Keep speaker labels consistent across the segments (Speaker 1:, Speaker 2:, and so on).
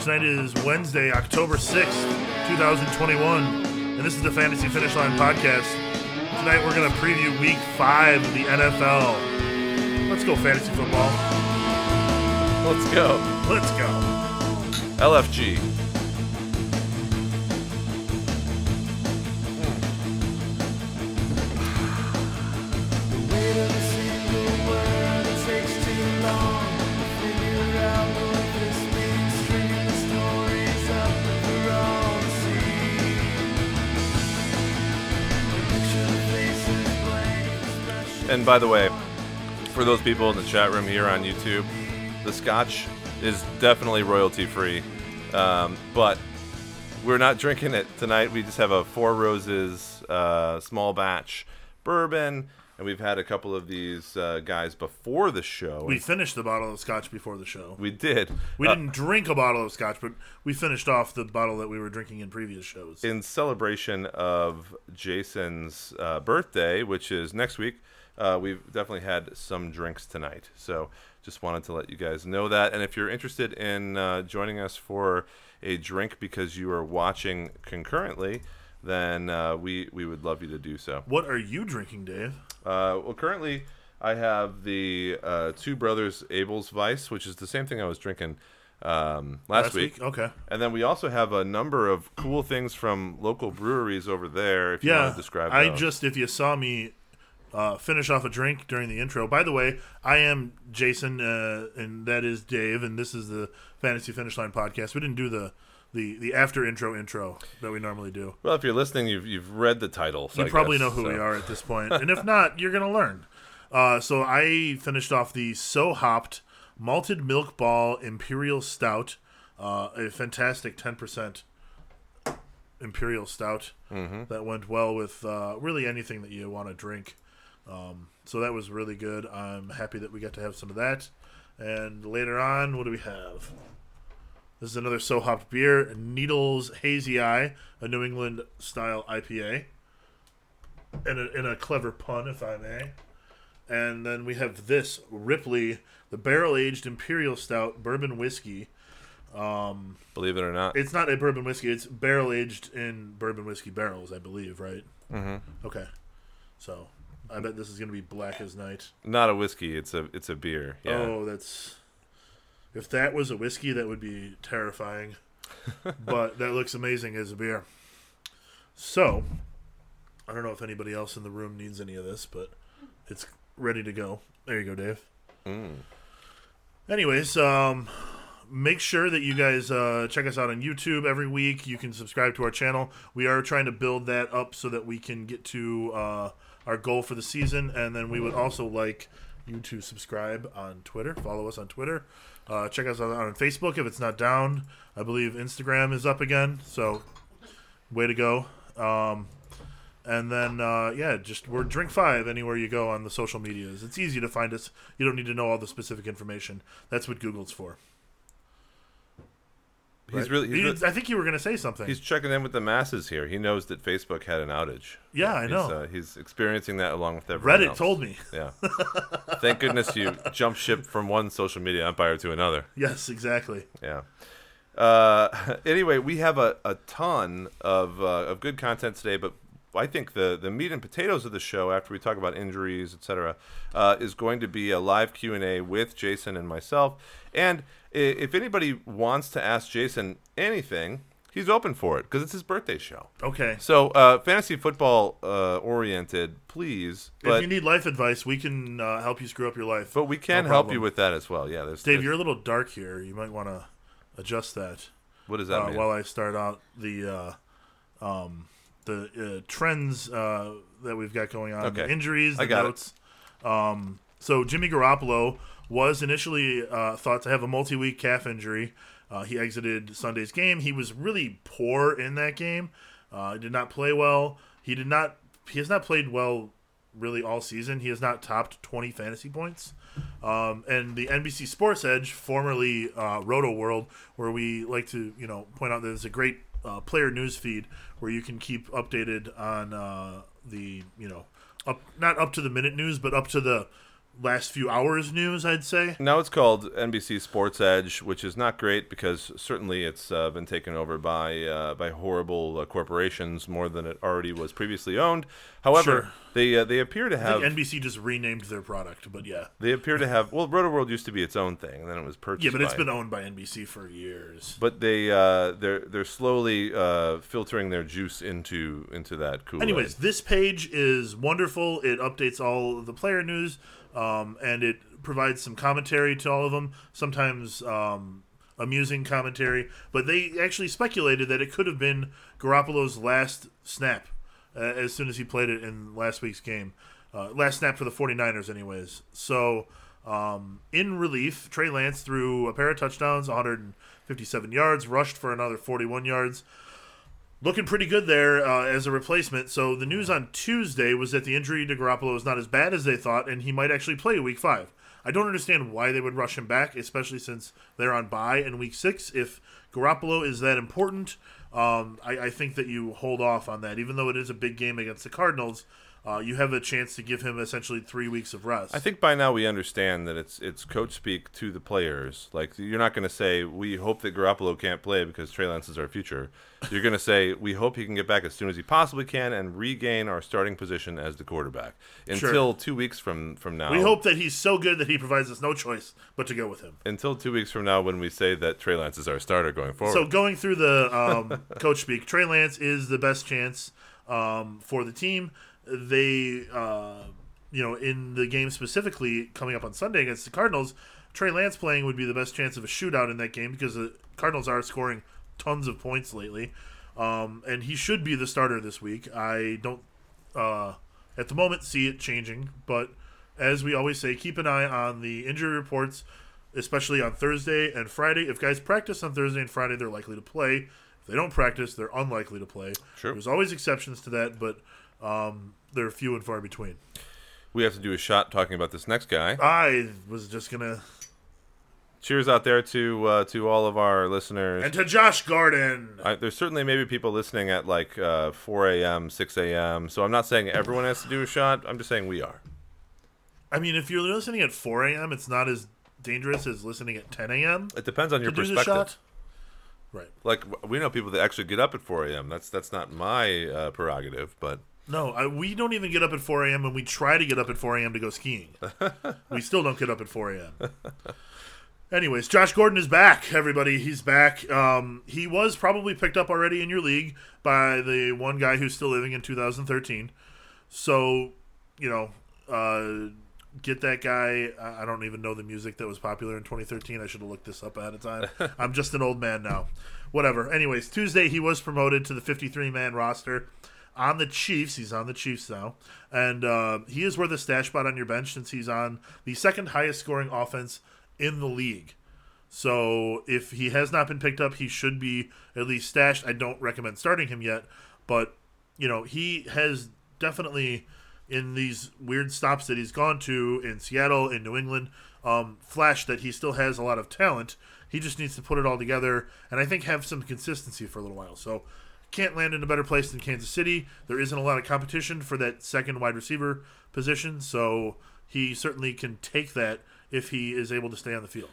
Speaker 1: Tonight is Wednesday, October 6th, 2021, and this is the Fantasy Finish Line podcast. Tonight we're going to preview week five of the NFL. Let's go, fantasy football.
Speaker 2: Let's go.
Speaker 1: Let's go.
Speaker 2: LFG. And by the way, for those people in the chat room here on YouTube, the scotch is definitely royalty free. Um, but we're not drinking it tonight. We just have a Four Roses uh, small batch bourbon, and we've had a couple of these uh, guys before the show.
Speaker 1: We finished the bottle of scotch before the show.
Speaker 2: We did.
Speaker 1: We
Speaker 2: Uh,
Speaker 1: didn't drink a bottle of scotch, but we finished off the bottle that we were drinking in previous shows.
Speaker 2: in celebration of Jason's uh, birthday, which is next week, uh, we've definitely had some drinks tonight. So just wanted to let you guys know that. And if you're interested in uh, joining us for a drink because you are watching concurrently, then uh, we we would love you to do so.
Speaker 1: what are you drinking, Dave?
Speaker 2: Uh, well, currently I have the uh, Two Brothers Abel's Vice, which is the same thing I was drinking um, last, week.
Speaker 1: Okay.
Speaker 2: And then we also have a number of cool things from local breweries over there. If you
Speaker 1: Yeah,
Speaker 2: want to describe,
Speaker 1: I
Speaker 2: those.
Speaker 1: just if you saw me uh, finish off a drink during the intro. By the way, I am Jason, uh, and that is Dave, and this is the Fantasy Finish Line podcast. We didn't do the the the after intro intro that we normally do.
Speaker 2: well, if you're listening, you've you've read the title. So
Speaker 1: You
Speaker 2: I
Speaker 1: probably
Speaker 2: guess,
Speaker 1: know who
Speaker 2: so.
Speaker 1: we are at this point, and if not, you're gonna learn. Uh, so I finished off the So Hopped Malted Milk Ball Imperial Stout, uh, a fantastic ten percent Imperial Stout
Speaker 2: Mm-hmm.
Speaker 1: that went well with uh, really anything that you want to drink. Um, so that was really good. I'm happy that we got to have some of that. And later on, what do we have? This is another So Hopped beer, Needles Hazy Eye, a New England style IPA in a, in a clever pun, if I may. And then we have this Ripley, the barrel aged Imperial Stout bourbon whiskey.
Speaker 2: Believe it or not,
Speaker 1: It's not a bourbon whiskey; it's barrel aged in bourbon whiskey barrels, I believe, right? Mm-hmm. Okay, so I bet this is going to be black as night.
Speaker 2: not a whiskey. It's a it's a beer. Yeah.
Speaker 1: Oh, that's if that was a whiskey, that would be terrifying. but that looks amazing as a beer. So, I don't know if anybody else in the room needs any of this, but it's ready to go. There you go, Dave. Anyways, um, make sure that you guys uh, check us out on YouTube every week. You can subscribe to our channel. We are trying to build that up so that we can get to uh, our goal for the season, and then we would also like you to subscribe on Twitter. Follow us on Twitter. Uh, check us out on Facebook if it's not down. I believe Instagram is up again. So, way to go. Um, and then, uh, yeah, just we're Drink Five anywhere you go on the social medias. It's easy to find us. You don't need to know all the specific information. That's what Google's for.
Speaker 2: He's
Speaker 1: right?
Speaker 2: really he's, really-
Speaker 1: I think you were going to say something.
Speaker 2: he's checking in with the masses here. He knows that Facebook had an outage.
Speaker 1: yeah, I
Speaker 2: He's,
Speaker 1: know.
Speaker 2: uh, he's experiencing that along with everyone
Speaker 1: Reddit
Speaker 2: else.
Speaker 1: told me.
Speaker 2: Yeah. Thank goodness you jump ship from one social media empire to another.
Speaker 1: Yes, exactly.
Speaker 2: Yeah. Uh, anyway, we have a, a ton of, uh, of good content today, but I think the, the meat and potatoes of the show, after we talk about injuries, etc., uh, is going to be a live Q and A with Jason and myself. And if anybody wants to ask Jason anything, he's open for it because it's his birthday show.
Speaker 1: Okay.
Speaker 2: So, uh, fantasy football uh, oriented, please.
Speaker 1: if you need life advice, we can uh, help you screw up your life.
Speaker 2: but we can
Speaker 1: No
Speaker 2: help you with that as well. Yeah, there's,
Speaker 1: Dave,
Speaker 2: there's-
Speaker 1: you're a little dark here. You might want to adjust that
Speaker 2: what does that
Speaker 1: uh,
Speaker 2: mean?
Speaker 1: while I start out the uh, um, the uh, trends uh, that we've got going on, the injuries, the notes. Um, so Jimmy Garoppolo was initially uh, thought to have a multi-week calf injury. Uh, he exited Sunday's game. He was really poor in that game. Uh, did not play well. He did not. He has not played well really all season. He has not topped 20 fantasy points. Um, and the NBC Sports Edge, formerly uh, Rotoworld, where we like to you know point out that there's a great uh, player news feed where you can keep updated on uh, the you know up not up to the minute news, but up to the last few hours news, I'd say.
Speaker 2: Now it's called NBC Sports Edge, which is not great because certainly it's uh, been taken over by uh, by horrible uh, corporations more than it already was previously owned. However,
Speaker 1: Sure.
Speaker 2: they uh, they appear to have
Speaker 1: NBC just renamed their product, but yeah.
Speaker 2: they appear to have well, Rotoworld used to be its own thing, and then it was purchased.
Speaker 1: Yeah, but it's
Speaker 2: by-
Speaker 1: been owned by NBC for years.
Speaker 2: But they uh, they're they're slowly uh, filtering their juice into into that Kool-Aid.
Speaker 1: Anyways, this page is wonderful. It updates all the player news, um, and it provides some commentary to all of them. Sometimes um, amusing commentary, but they actually speculated that it could have been Garoppolo's last snap uh, as soon as he played it in last week's game. Uh, last snap for the 49ers, anyways. So, um, in relief, Trey Lance threw a pair of touchdowns, 157 yards, rushed for another 41 yards looking pretty good there uh, as a replacement. So the news on Tuesday was that the injury to Garoppolo is not as bad as they thought, and he might actually play Week Five. I don't understand why they would rush him back, especially since they're on bye in Week Six. If Garoppolo is that important, um, I, I think that you hold off on that, even though it is a big game against the Cardinals. Uh, you have a chance to give him essentially three weeks of rest.
Speaker 2: I think by now we understand that it's it's coach speak to the players. Like you're not going to say we hope that Garoppolo can't play because Trey Lance is our future. You're going to say we hope he can get back as soon as he possibly can and regain our starting position as the quarterback until two weeks from from now.
Speaker 1: we hope that he's so good that he provides us no choice but to go with him.
Speaker 2: until two weeks from now when we say that Trey Lance is our starter going forward.
Speaker 1: So going through the um, coach speak, Trey Lance is the best chance um, for the team. They, uh, you know, in the game specifically coming up on Sunday against the Cardinals, Trey Lance playing would be the best chance of a shootout in that game because the Cardinals are scoring tons of points lately, um, and he should be the starter this week. I don't, uh, at the moment, see it changing, but as we always say, keep an eye on the injury reports especially on Thursday and Friday. If guys practice on Thursday and Friday, they're likely to play. If they don't practice, they're unlikely to play.
Speaker 2: True.
Speaker 1: There's always exceptions to that, but um, they're few and far between.
Speaker 2: we have to do a shot talking about this next guy.
Speaker 1: I was just gonna
Speaker 2: Cheers out there to uh, to all of our listeners.
Speaker 1: and to Josh Gordon.
Speaker 2: I, there's certainly maybe people listening at like uh, 4 a.m., 6 a.m. So I'm not saying everyone has to do a shot. I'm just saying we are.
Speaker 1: I mean, if you're listening at 4 a.m., it's not as dangerous as listening at 10 a.m.
Speaker 2: It depends on your perspective.
Speaker 1: shot. Right.
Speaker 2: Like we know people that actually get up at 4 a.m. That's that's not my uh, prerogative, but
Speaker 1: No, I, we don't even get up at 4 a.m. and we try to get up at 4 a.m. to go skiing. we still don't get up at 4 a.m. Anyways, Josh Gordon is back, everybody. He's back. Um, he was probably picked up already in your league by the one guy who's still living in 2013. So, you know, uh, get that guy. I I don't even know the music that was popular in 2013. I should have looked this up ahead of time. I'm just an old man now. Whatever. Anyways, Tuesday he was promoted to the 53 man roster on the Chiefs. He's on the Chiefs now, and uh, he is worth a stash spot on your bench since he's on the second highest scoring offense in the league. So if he has not been picked up, he should be at least stashed. I don't recommend starting him yet, but you know he has definitely in these weird stops that he's gone to in Seattle, in New England, um, flashed that he still has a lot of talent. He just needs to put it all together, and I think have some consistency for a little while. So can't land in a better place than Kansas City. There isn't a lot of competition for that second wide receiver position, so he certainly can take that if he is able to stay on the field.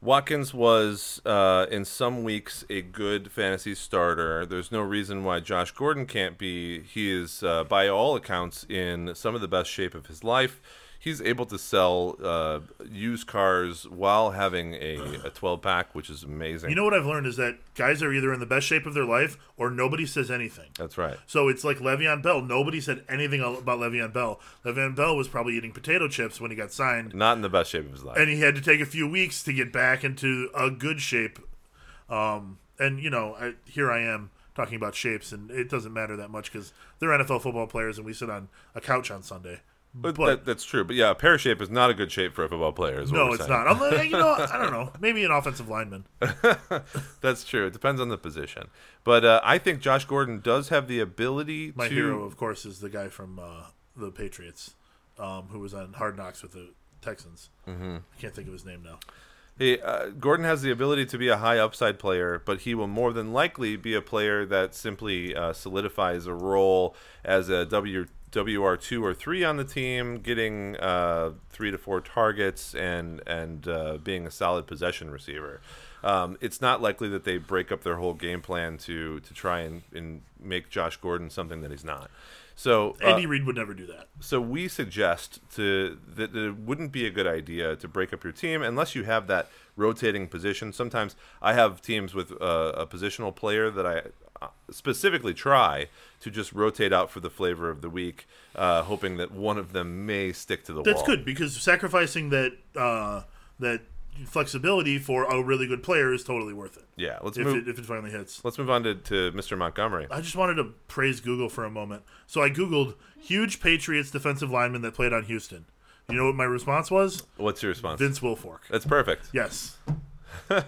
Speaker 2: Watkins was uh, in some weeks a good fantasy starter. There's no reason why Josh Gordon can't be. He is, uh, by all accounts, in some of the best shape of his life. He's able to sell uh, used cars while having a, a 12 pack, which is amazing.
Speaker 1: You know what I've learned is that guys are either in the best shape of their life or nobody says anything.
Speaker 2: That's right.
Speaker 1: So it's like Le'Veon Bell. Nobody said anything about Le'Veon Bell. Le'Veon Bell was probably eating potato chips when he got signed,
Speaker 2: Not in the best shape of his life.
Speaker 1: and he had to take a few weeks to get back into a good shape. Um, and you know, I, here I am talking about shapes, and it doesn't matter that much because they're NFL football players, and we sit on a couch on Sunday.
Speaker 2: But
Speaker 1: But
Speaker 2: that, that's true. But yeah, a pear shape is not a good shape for a football player.
Speaker 1: No, it's not. Unless, you know, I don't know. Maybe an offensive lineman.
Speaker 2: That's true. It depends on the position. But uh, I think Josh Gordon does have the ability
Speaker 1: My
Speaker 2: to.
Speaker 1: hero, of course, is the guy from uh, the Patriots, um, who was on Hard Knocks with the Texans. Mm-hmm. I can't think of his name now.
Speaker 2: He, uh, Gordon has the ability to be a high upside player, but he will more than likely be a player that simply uh, solidifies a role as a W WR two or three on the team, getting uh, three to four targets, and and uh, being a solid possession receiver. Um, it's not likely that they break up their whole game plan to to try and, and make Josh Gordon something that he's not. So uh,
Speaker 1: Andy Reid would never do that.
Speaker 2: so we suggest to that it wouldn't be a good idea to break up your team unless you have that rotating position. Sometimes I have teams with uh, a positional player that I specifically try to just rotate out for the flavor of the week, uh, hoping that one of them may stick to the
Speaker 1: That's
Speaker 2: wall.
Speaker 1: That's good because sacrificing that uh, that flexibility for a really good player is totally worth it.
Speaker 2: Yeah, let's
Speaker 1: If
Speaker 2: move.
Speaker 1: it, if it finally hits.
Speaker 2: let's move on to, to Mr. Montgomery.
Speaker 1: I just wanted to praise Google for a moment. So I googled huge Patriots defensive lineman that played on Houston. You know what my response was?
Speaker 2: What's your response?
Speaker 1: Vince Wilfork.
Speaker 2: That's perfect.
Speaker 1: Yes.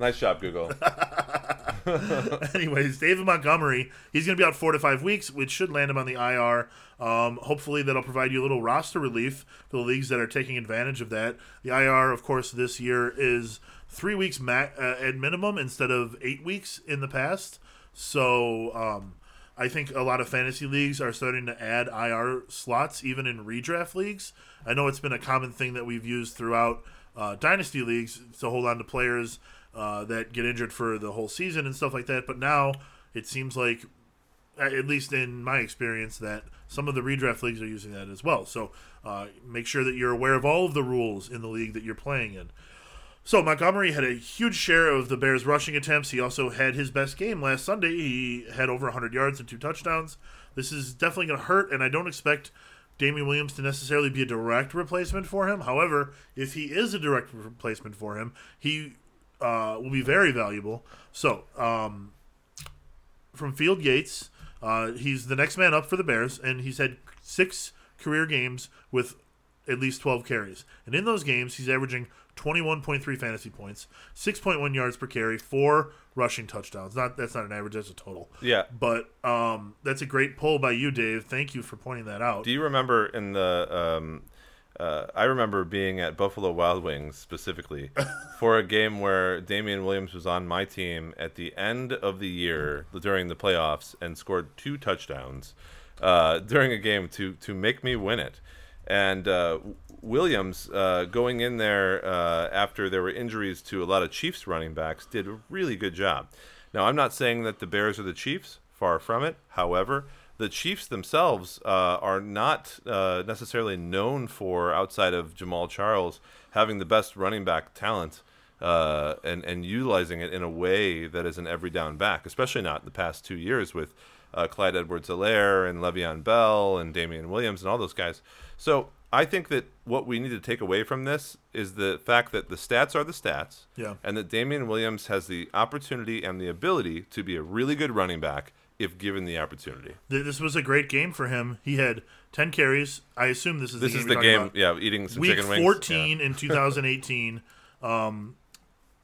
Speaker 2: Nice job, Google.
Speaker 1: Anyways, David Montgomery, he's going to be out four to five weeks, which should land him on the IR. Um, hopefully, that'll provide you a little roster relief for the leagues that are taking advantage of that. The IR, of course, this year is three weeks ma- uh, at minimum instead of eight weeks in the past. So, um, I think a lot of fantasy leagues are starting to add IR slots, even in redraft leagues. I know it's been a common thing that we've used throughout uh, dynasty leagues to hold on to players uh, that get injured for the whole season and stuff like that. But now it seems like, at least in my experience, that some of the redraft leagues are using that as well. So uh, make sure that you're aware of all of the rules in the league that you're playing in. So Montgomery had a huge share of the Bears' rushing attempts. He also had his best game last Sunday. He had over 100 yards and two touchdowns. This is definitely going to hurt, and I don't expect Damien Williams to necessarily be a direct replacement for him. However, if he is a direct replacement for him, he uh, will be very valuable. So, um, from Field Yates, uh, he's the next man up for the Bears, and he's had six career games with at least 12 carries. And in those games, he's averaging 21.3 fantasy points, 6.1 yards per carry, four rushing touchdowns. Not that's not an average, that's a total.
Speaker 2: Yeah.
Speaker 1: But um, that's a great pull by you, Dave. Thank you for pointing that out.
Speaker 2: Do you remember in the? Um, uh, I remember being at Buffalo Wild Wings specifically for a game where Damien Williams was on my team at the end of the year during the playoffs and scored two touchdowns uh, during a game to to make me win it. And uh, Williams uh, going in there uh, after there were injuries to a lot of Chiefs running backs did a really good job. Now I'm not saying that the Bears are the Chiefs, far from it. However, the Chiefs themselves uh, are not uh, necessarily known for outside of Jamaal Charles having the best running back talent. Uh, and and utilizing it in a way that is an every down back, especially not in the past two years with uh, Clyde Edwards-Helaire and Le'Veon Bell and Damien Williams and all those guys. So I think that what we need to take away from this is the fact that the stats are the stats,
Speaker 1: Yeah.
Speaker 2: and that Damien Williams has the opportunity and the ability to be a really good running back if given the opportunity.
Speaker 1: This was a great game for him. He had 10 carries. I assume this is
Speaker 2: This
Speaker 1: the
Speaker 2: is
Speaker 1: game
Speaker 2: the game,
Speaker 1: about.
Speaker 2: yeah, eating some
Speaker 1: Week
Speaker 2: chicken wings.
Speaker 1: 14 in 2018. Um,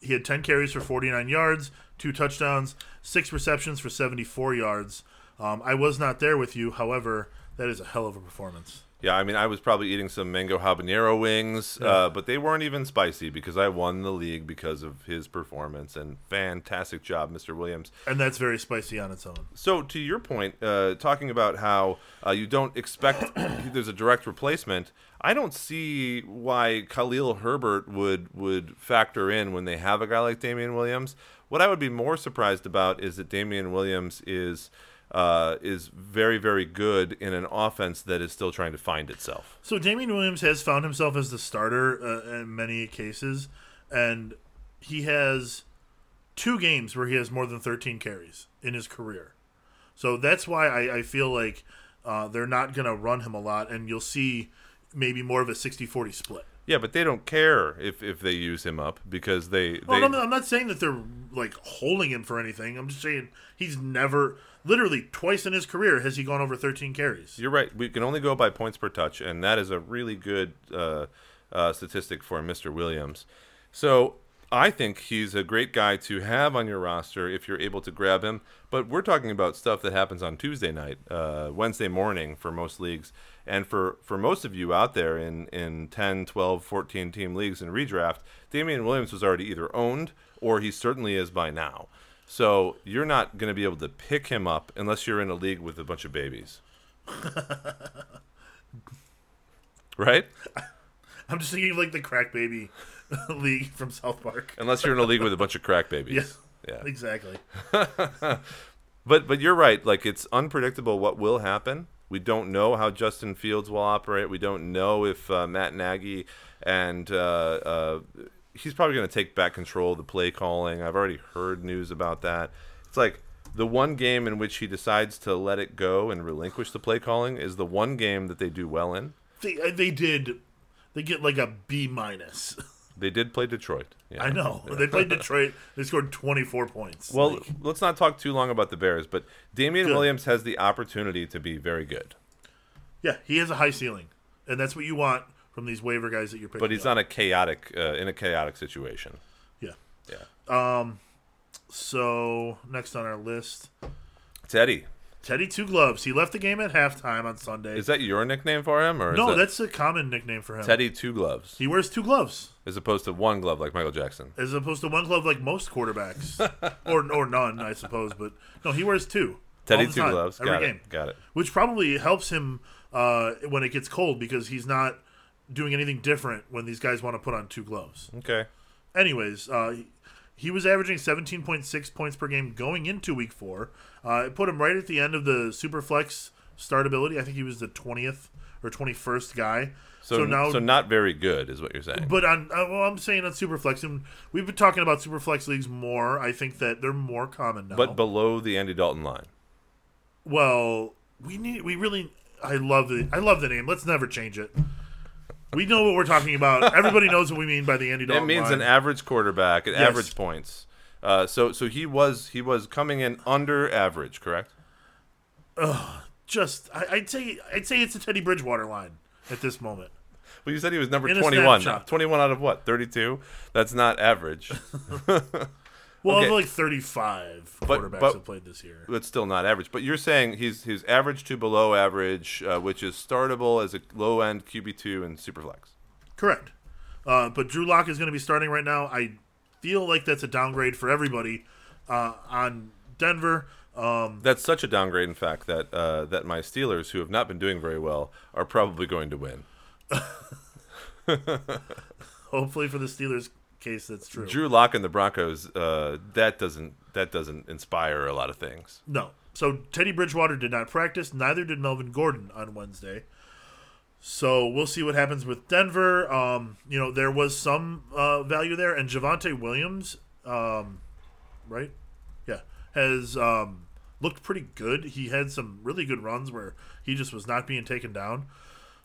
Speaker 1: he had 10 carries for 49 yards, two touchdowns, six receptions for 74 yards. Um, I was not there with you. However, that is a hell of a performance.
Speaker 2: Yeah, I mean, I was probably eating some mango habanero wings, uh, but they weren't even spicy because I won the league because of his performance. And fantastic job, Mr. Williams.
Speaker 1: And that's very spicy on its own.
Speaker 2: So, to your point, uh, talking about how uh, you don't expect there's a direct replacement, I don't see why Khalil Herbert would would factor in when they have a guy like Damien Williams. What I would be more surprised about is that Damien Williams is uh, is very very good in an offense that is still trying to find itself.
Speaker 1: So Damien Williams has found himself as the starter uh, in many cases, and he has two games where he has more than 13 carries in his career. So that's why I, I feel like uh, they're not going to run him a lot, and you'll see maybe more of a 60-40 split.
Speaker 2: Yeah, but they don't care if, if they use him up because they,
Speaker 1: Well,
Speaker 2: they
Speaker 1: I'm, I'm not saying that they're like holding him for anything. I'm just saying he's never, literally twice in his career, has he gone over 13 carries.
Speaker 2: You're right. We can only go by points per touch, and that is a really good uh, uh, statistic for Mr. Williams. So I think he's a great guy to have on your roster if you're able to grab him. But we're talking about stuff that happens on Tuesday night, uh, Wednesday morning for most leagues. And for, for most of you out there in, in 10, 12, 14 team leagues in redraft, Damien Williams was already either owned or he certainly is by now. So you're not going to be able to pick him up unless you're in a league with a bunch of babies. right?
Speaker 1: I'm just thinking of like the crack baby league from South Park.
Speaker 2: Unless you're in a league with a bunch of crack babies.
Speaker 1: Yeah.
Speaker 2: Yeah.
Speaker 1: Exactly.
Speaker 2: But but you're right. Like it's unpredictable what will happen. We don't know how Justin Fields will operate. We don't know if uh, Matt Nagy and uh, uh, he's probably going to take back control of the play calling. I've already heard news about that. It's like the one game in which he decides to let it go and relinquish the play calling is the one game that they do well in.
Speaker 1: They uh, they did. They get like a B minus.
Speaker 2: They did play Detroit. Yeah.
Speaker 1: I know. They played Detroit. They scored 24 points.
Speaker 2: Well,
Speaker 1: Like,
Speaker 2: let's not talk too long about the Bears, but Damien
Speaker 1: Good.
Speaker 2: Williams has the opportunity to be very good.
Speaker 1: yeah, he has a high ceiling, and that's what you want from these waiver guys that you're picking.
Speaker 2: But he's not a chaotic uh, in a chaotic situation.
Speaker 1: Yeah.
Speaker 2: Yeah. Um.
Speaker 1: So next on our list,
Speaker 2: Teddy,
Speaker 1: Teddy Two Gloves. He left the game at halftime on Sunday.
Speaker 2: is that your nickname for him, or is
Speaker 1: no,
Speaker 2: that
Speaker 1: that's a common nickname for him.
Speaker 2: Teddy Two Gloves,
Speaker 1: He wears two gloves
Speaker 2: as opposed to one glove like Michael Jackson?
Speaker 1: as opposed to one glove like most quarterbacks, or or none, I suppose. But no, he wears two.
Speaker 2: Teddy Two
Speaker 1: time,
Speaker 2: Gloves,
Speaker 1: every
Speaker 2: got
Speaker 1: game,
Speaker 2: it, got it.
Speaker 1: which probably helps him uh, when it gets cold because he's not doing anything different when these guys want to put on two gloves.
Speaker 2: Okay,
Speaker 1: Anyways, uh, he- was averaging 17.6 points per game going into week four. Uh, it put him right at the end of the Super Superflex startability. I think he was the 20th or 21st guy.
Speaker 2: so
Speaker 1: So, now,
Speaker 2: so not very good is what you're saying.
Speaker 1: but on uh, well, I'm saying on Superflex, and we've been talking about Superflex leagues more. I think that they're more common now.
Speaker 2: But below the Andy Dalton line.
Speaker 1: well, we need, we really, I love the, I love the name. Let's never change it. We know what we're talking about. Everybody knows what we mean by the Andy
Speaker 2: It means
Speaker 1: line.
Speaker 2: an average quarterback at
Speaker 1: Yes.
Speaker 2: average points. Uh, so so he was he was coming in under average, correct?
Speaker 1: just I, I'd say I'd say it's a Teddy Bridgewater line at this moment.
Speaker 2: Well, you said he was number
Speaker 1: In
Speaker 2: 21. 21 out of what? 32? That's not average.
Speaker 1: Well,
Speaker 2: Okay.
Speaker 1: like 35
Speaker 2: But-
Speaker 1: quarterbacks
Speaker 2: but-
Speaker 1: have played this year.
Speaker 2: That's still not average. But you're saying he's he's average to below average, uh, which is startable as a low end QB2 and Superflex.
Speaker 1: Correct. Uh, but Drew Lock is going to be starting right now. I feel like that's a downgrade for everybody uh, on Denver. Um,
Speaker 2: That's such a downgrade, in fact, that uh, that my Steelers, who have not been doing very well, are probably going to win.
Speaker 1: hopefully for the Steelers case, that's true.
Speaker 2: Drew Lock and the Broncos, uh, that doesn't that doesn't inspire a lot of things.
Speaker 1: No. So Teddy Bridgewater did not practice. Neither did Melvin Gordon on Wednesday. So we'll see what happens with Denver. Um, you know, there was some uh, value there, and Javonte Williams, um, right? Yeah, has um, looked pretty good. He had some really good runs where he just was not being taken down.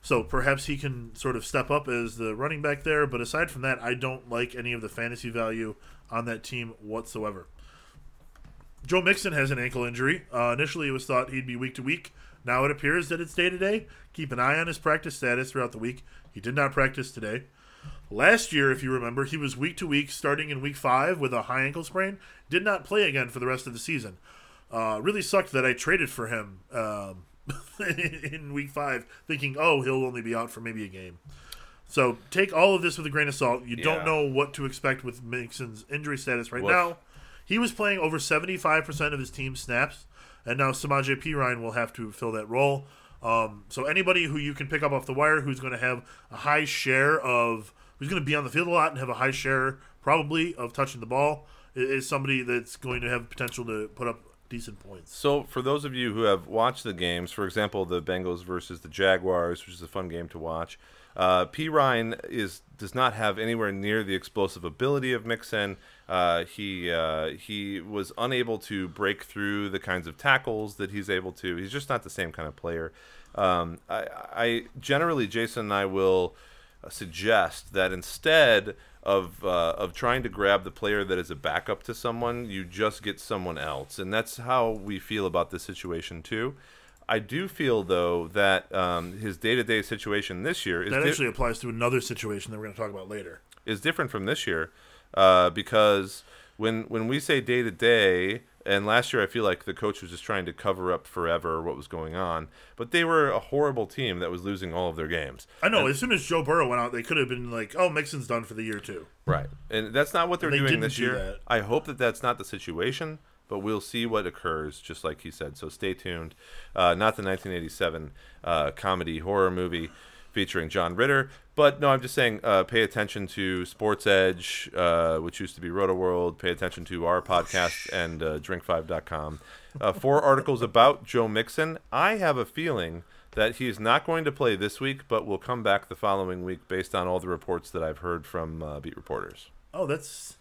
Speaker 1: So perhaps he can sort of step up as the running back there. But aside from that, I don't like any of the fantasy value on that team whatsoever. Joe Mixon has an ankle injury. Uh, initially, it was thought he'd be week to week. Now it appears that it's day to day. Keep an eye on his practice status throughout the week. He did not practice today. Last year, if you remember, he was week to week starting in week five with a high ankle sprain. Did not play again for the rest of the season. Uh, really sucked that I traded for him um, in week five, thinking, oh, he'll only be out for maybe a game. So take all of this with a grain of salt. You
Speaker 2: Yeah.
Speaker 1: don't know what to expect with Mixon's injury status right
Speaker 2: Woof.
Speaker 1: now. He was playing over 75% of his team's snaps, and now Samaje Perine will have to fill that role. Um, so anybody who you can pick up off the wire who's going to have a high share of, who's going to be on the field a lot and have a high share probably of touching the ball, is somebody that's going to have potential to put up decent points.
Speaker 2: So, for those of you who have watched the games, for example, the Bengals versus the Jaguars, which is a fun game to watch, uh, Perine is does not have anywhere near the explosive ability of Mixon. Uh, he uh, he was unable to break through the kinds of tackles that he's able to. He's just not the same kind of player. Um, I, I generally, Jason and I will suggest that instead of uh, of trying to grab the player that is a backup to someone, you just get someone else, and that's how we feel about this situation too. I do feel though that um, his day to day situation this year is
Speaker 1: That
Speaker 2: di-
Speaker 1: actually applies to another situation that we're going to talk about later.
Speaker 2: is different from this year uh, because when when we say day to day, and last year I feel like the coach was just trying to cover up forever what was going on, but they were a horrible team that was losing all of their games.
Speaker 1: I know. as soon as Joe Burrow went out, they could have been like, "Oh, Mixon's done for the year too."
Speaker 2: Right, and that's not what they're
Speaker 1: They
Speaker 2: doing this
Speaker 1: do
Speaker 2: year.
Speaker 1: that.
Speaker 2: I hope that that's not the situation. but we'll see what occurs, just like he said. So stay tuned. Uh, not the 1987 uh, comedy horror movie featuring John Ritter, but no, I'm just saying, uh, pay attention to Sports Edge, uh, which used to be Rotoworld. Pay attention to our podcast and uh, Drink5.com. Uh, four articles about Joe Mixon. I have a feeling that he is not going to play this week, but will come back the following week based on all the reports that I've heard from uh, beat reporters.
Speaker 1: Oh, that's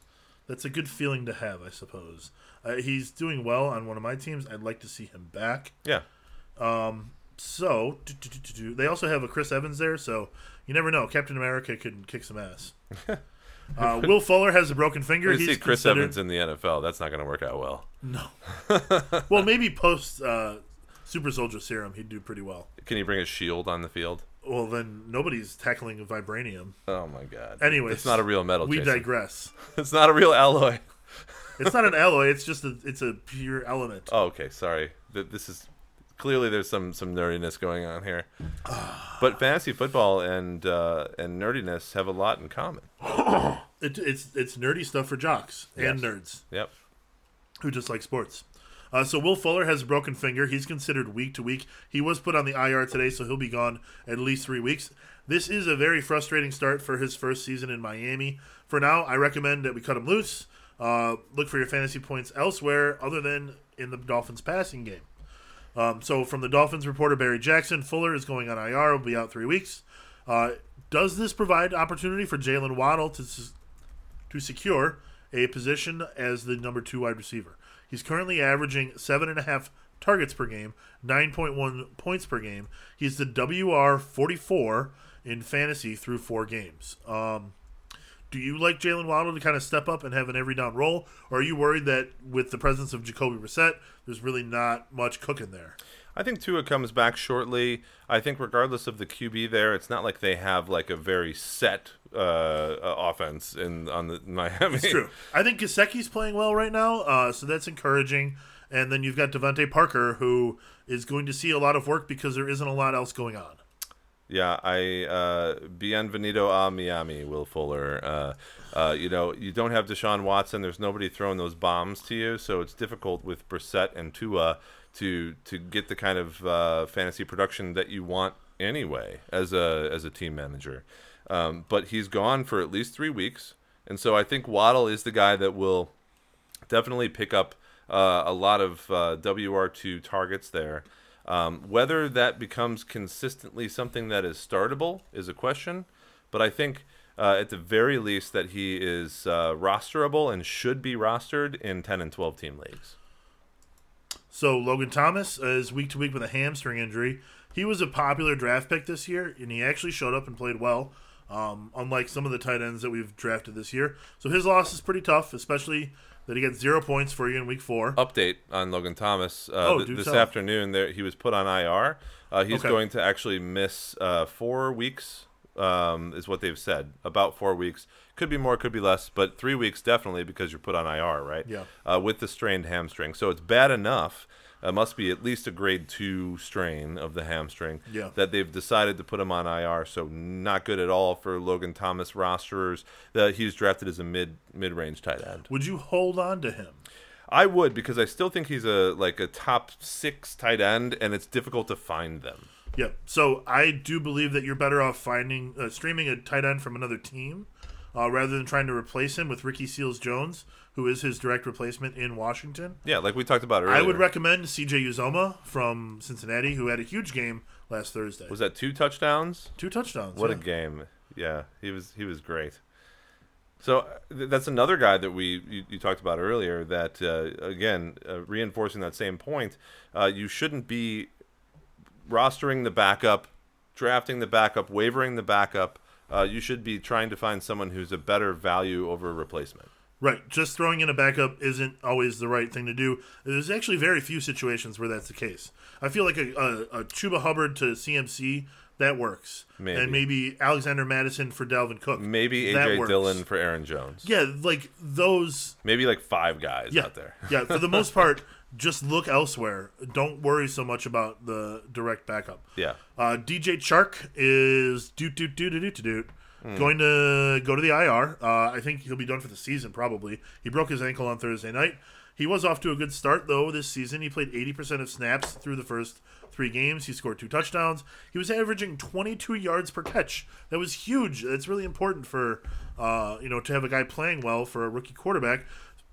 Speaker 1: that's a good feeling to have, I suppose. Uh, he's doing well on one of my teams. I'd like to see him back.
Speaker 2: Yeah.
Speaker 1: So they also have a Chris Evans there, so you never know. Captain America could kick some ass. Uh, Will Fuller has a broken finger. He's
Speaker 2: see Chris
Speaker 1: considered-
Speaker 2: Evans in the NFL. That's not going to work out well.
Speaker 1: No. well, maybe post uh, Super Soldier Serum, he'd do pretty well.
Speaker 2: Can he bring a shield on the field?
Speaker 1: Well, then nobody's tackling vibranium.
Speaker 2: Oh my god.
Speaker 1: Anyways,
Speaker 2: it's not a real metal.
Speaker 1: We
Speaker 2: Jason.
Speaker 1: digress.
Speaker 2: It's not a real alloy.
Speaker 1: It's not an alloy. It's just a. It's a pure element.
Speaker 2: Oh, okay. Sorry. This is clearly there's some some nerdiness going on here. but fantasy football and uh, and nerdiness have a lot in common.
Speaker 1: It, it's it's nerdy stuff for jocks and
Speaker 2: Yes.
Speaker 1: nerds
Speaker 2: Yep.
Speaker 1: who just like sports. Uh, so Will Fuller has a broken finger. He's considered week to week. He was put on the IR today, so he'll be gone at least three weeks. This is a very frustrating start for his first season in Miami. For now, I recommend that we cut him loose. Uh, look for your fantasy points elsewhere other than in the Dolphins passing game. Um, so, from the Dolphins reporter Barry Jackson, Fuller is going on IR, will be out three weeks. Uh, does this provide opportunity for Jaylen Waddle to to secure a position as the number two wide receiver? He's currently averaging seven and a half targets per game, nine point one points per game. He's the WR forty four in fantasy through four games. Um, do you like Jaylen Waddle to kind of step up and have an every down role, or are you worried that with the presence of Jacoby Brissett, there's really not much cooking there?
Speaker 2: I think Tua comes back shortly. I think regardless of the QB there, it's not like they have like a very set uh, uh, offense in on the Miami.
Speaker 1: It's true. I think Gesicki's playing well right now, uh, so that's encouraging. And then you've got DeVante Parker, who is going to see a lot of work because there isn't a lot else going on.
Speaker 2: Yeah, I uh, bienvenido a Miami, Will Fuller. Uh, uh, you know, you don't have Deshaun Watson. There's nobody throwing those bombs to you, so it's difficult with Brissett and Tua to to get the kind of uh, fantasy production that you want anyway as a as a team manager. Um, but he's gone for at least three weeks, and so I think Waddle is the guy that will definitely pick up uh, a lot of uh, WR2 targets there. Um, whether that becomes consistently something that is startable is a question, but I think uh, at the very least that he is uh, rosterable and should be rostered in 10 and 12 team leagues.
Speaker 1: So Logan Thomas is week to week with a hamstring injury. He was a popular draft pick this year, and he actually showed up and played well. Um, unlike some of the tight ends that we've drafted this year, so his loss is pretty tough, especially that he gets zero points for you in week four.
Speaker 2: Update on Logan Thomas. Uh,
Speaker 1: Oh,
Speaker 2: th- this
Speaker 1: tell.
Speaker 2: afternoon, there he was put on IR. Uh, he's
Speaker 1: Okay.
Speaker 2: going to actually miss uh, four weeks, um, is what they've said. About four weeks. Could be more, could be less, but three weeks definitely because you're put on IR, right?
Speaker 1: Yeah.
Speaker 2: Uh, with the strained hamstring. So it's bad enough. It must be at least a grade two strain of the hamstring
Speaker 1: Yeah.
Speaker 2: that they've decided to put him on IR. So not good at all for Logan Thomas rosterers. That he's drafted as a mid mid range tight end.
Speaker 1: Would you hold on to him?
Speaker 2: I would because I still think he's a like a top six tight end, and it's difficult to find them.
Speaker 1: Yep. So I do believe that you're better off finding uh, streaming a tight end from another team uh, rather than trying to replace him with Ricky Seals Jones, who is his direct replacement in Washington.
Speaker 2: Yeah, like we talked about earlier.
Speaker 1: I would recommend CJ Uzomah from Cincinnati, who had a huge game last Thursday.
Speaker 2: Was that two touchdowns?
Speaker 1: Two touchdowns.
Speaker 2: What
Speaker 1: yeah.
Speaker 2: a game! Yeah, he was he was great. So uh, th- that's another guy that we you, you talked about earlier. That uh, again, uh, reinforcing that same point, uh, you shouldn't be rostering the backup, drafting the backup, wavering the backup. Uh, you should be trying to find someone who's a better value over a replacement.
Speaker 1: Right. Just throwing in a backup isn't always the right thing to do. There's actually very few situations where that's the case. I feel like a, a, a Chuba Hubbard to CMC, that works.
Speaker 2: Maybe.
Speaker 1: And maybe Alexander Mattison for Dalvin Cook.
Speaker 2: Maybe AJ. Dillon for Aaron Jones.
Speaker 1: Yeah, like those
Speaker 2: Maybe like five guys
Speaker 1: yeah,
Speaker 2: out there.
Speaker 1: yeah, for the most part, just look elsewhere. Don't worry so much about the direct backup.
Speaker 2: Yeah.
Speaker 1: Uh, DJ Chark is doot doot doot doot doot doot. Going to go to the IR. Uh, I think he'll be done for the season probably. He broke his ankle on Thursday night. He was off to a good start though this season. He played 80% of snaps through the first three games. He scored two touchdowns. He was averaging 22 yards per catch. That was huge. That's really important for uh, you know to have a guy playing well for a rookie quarterback.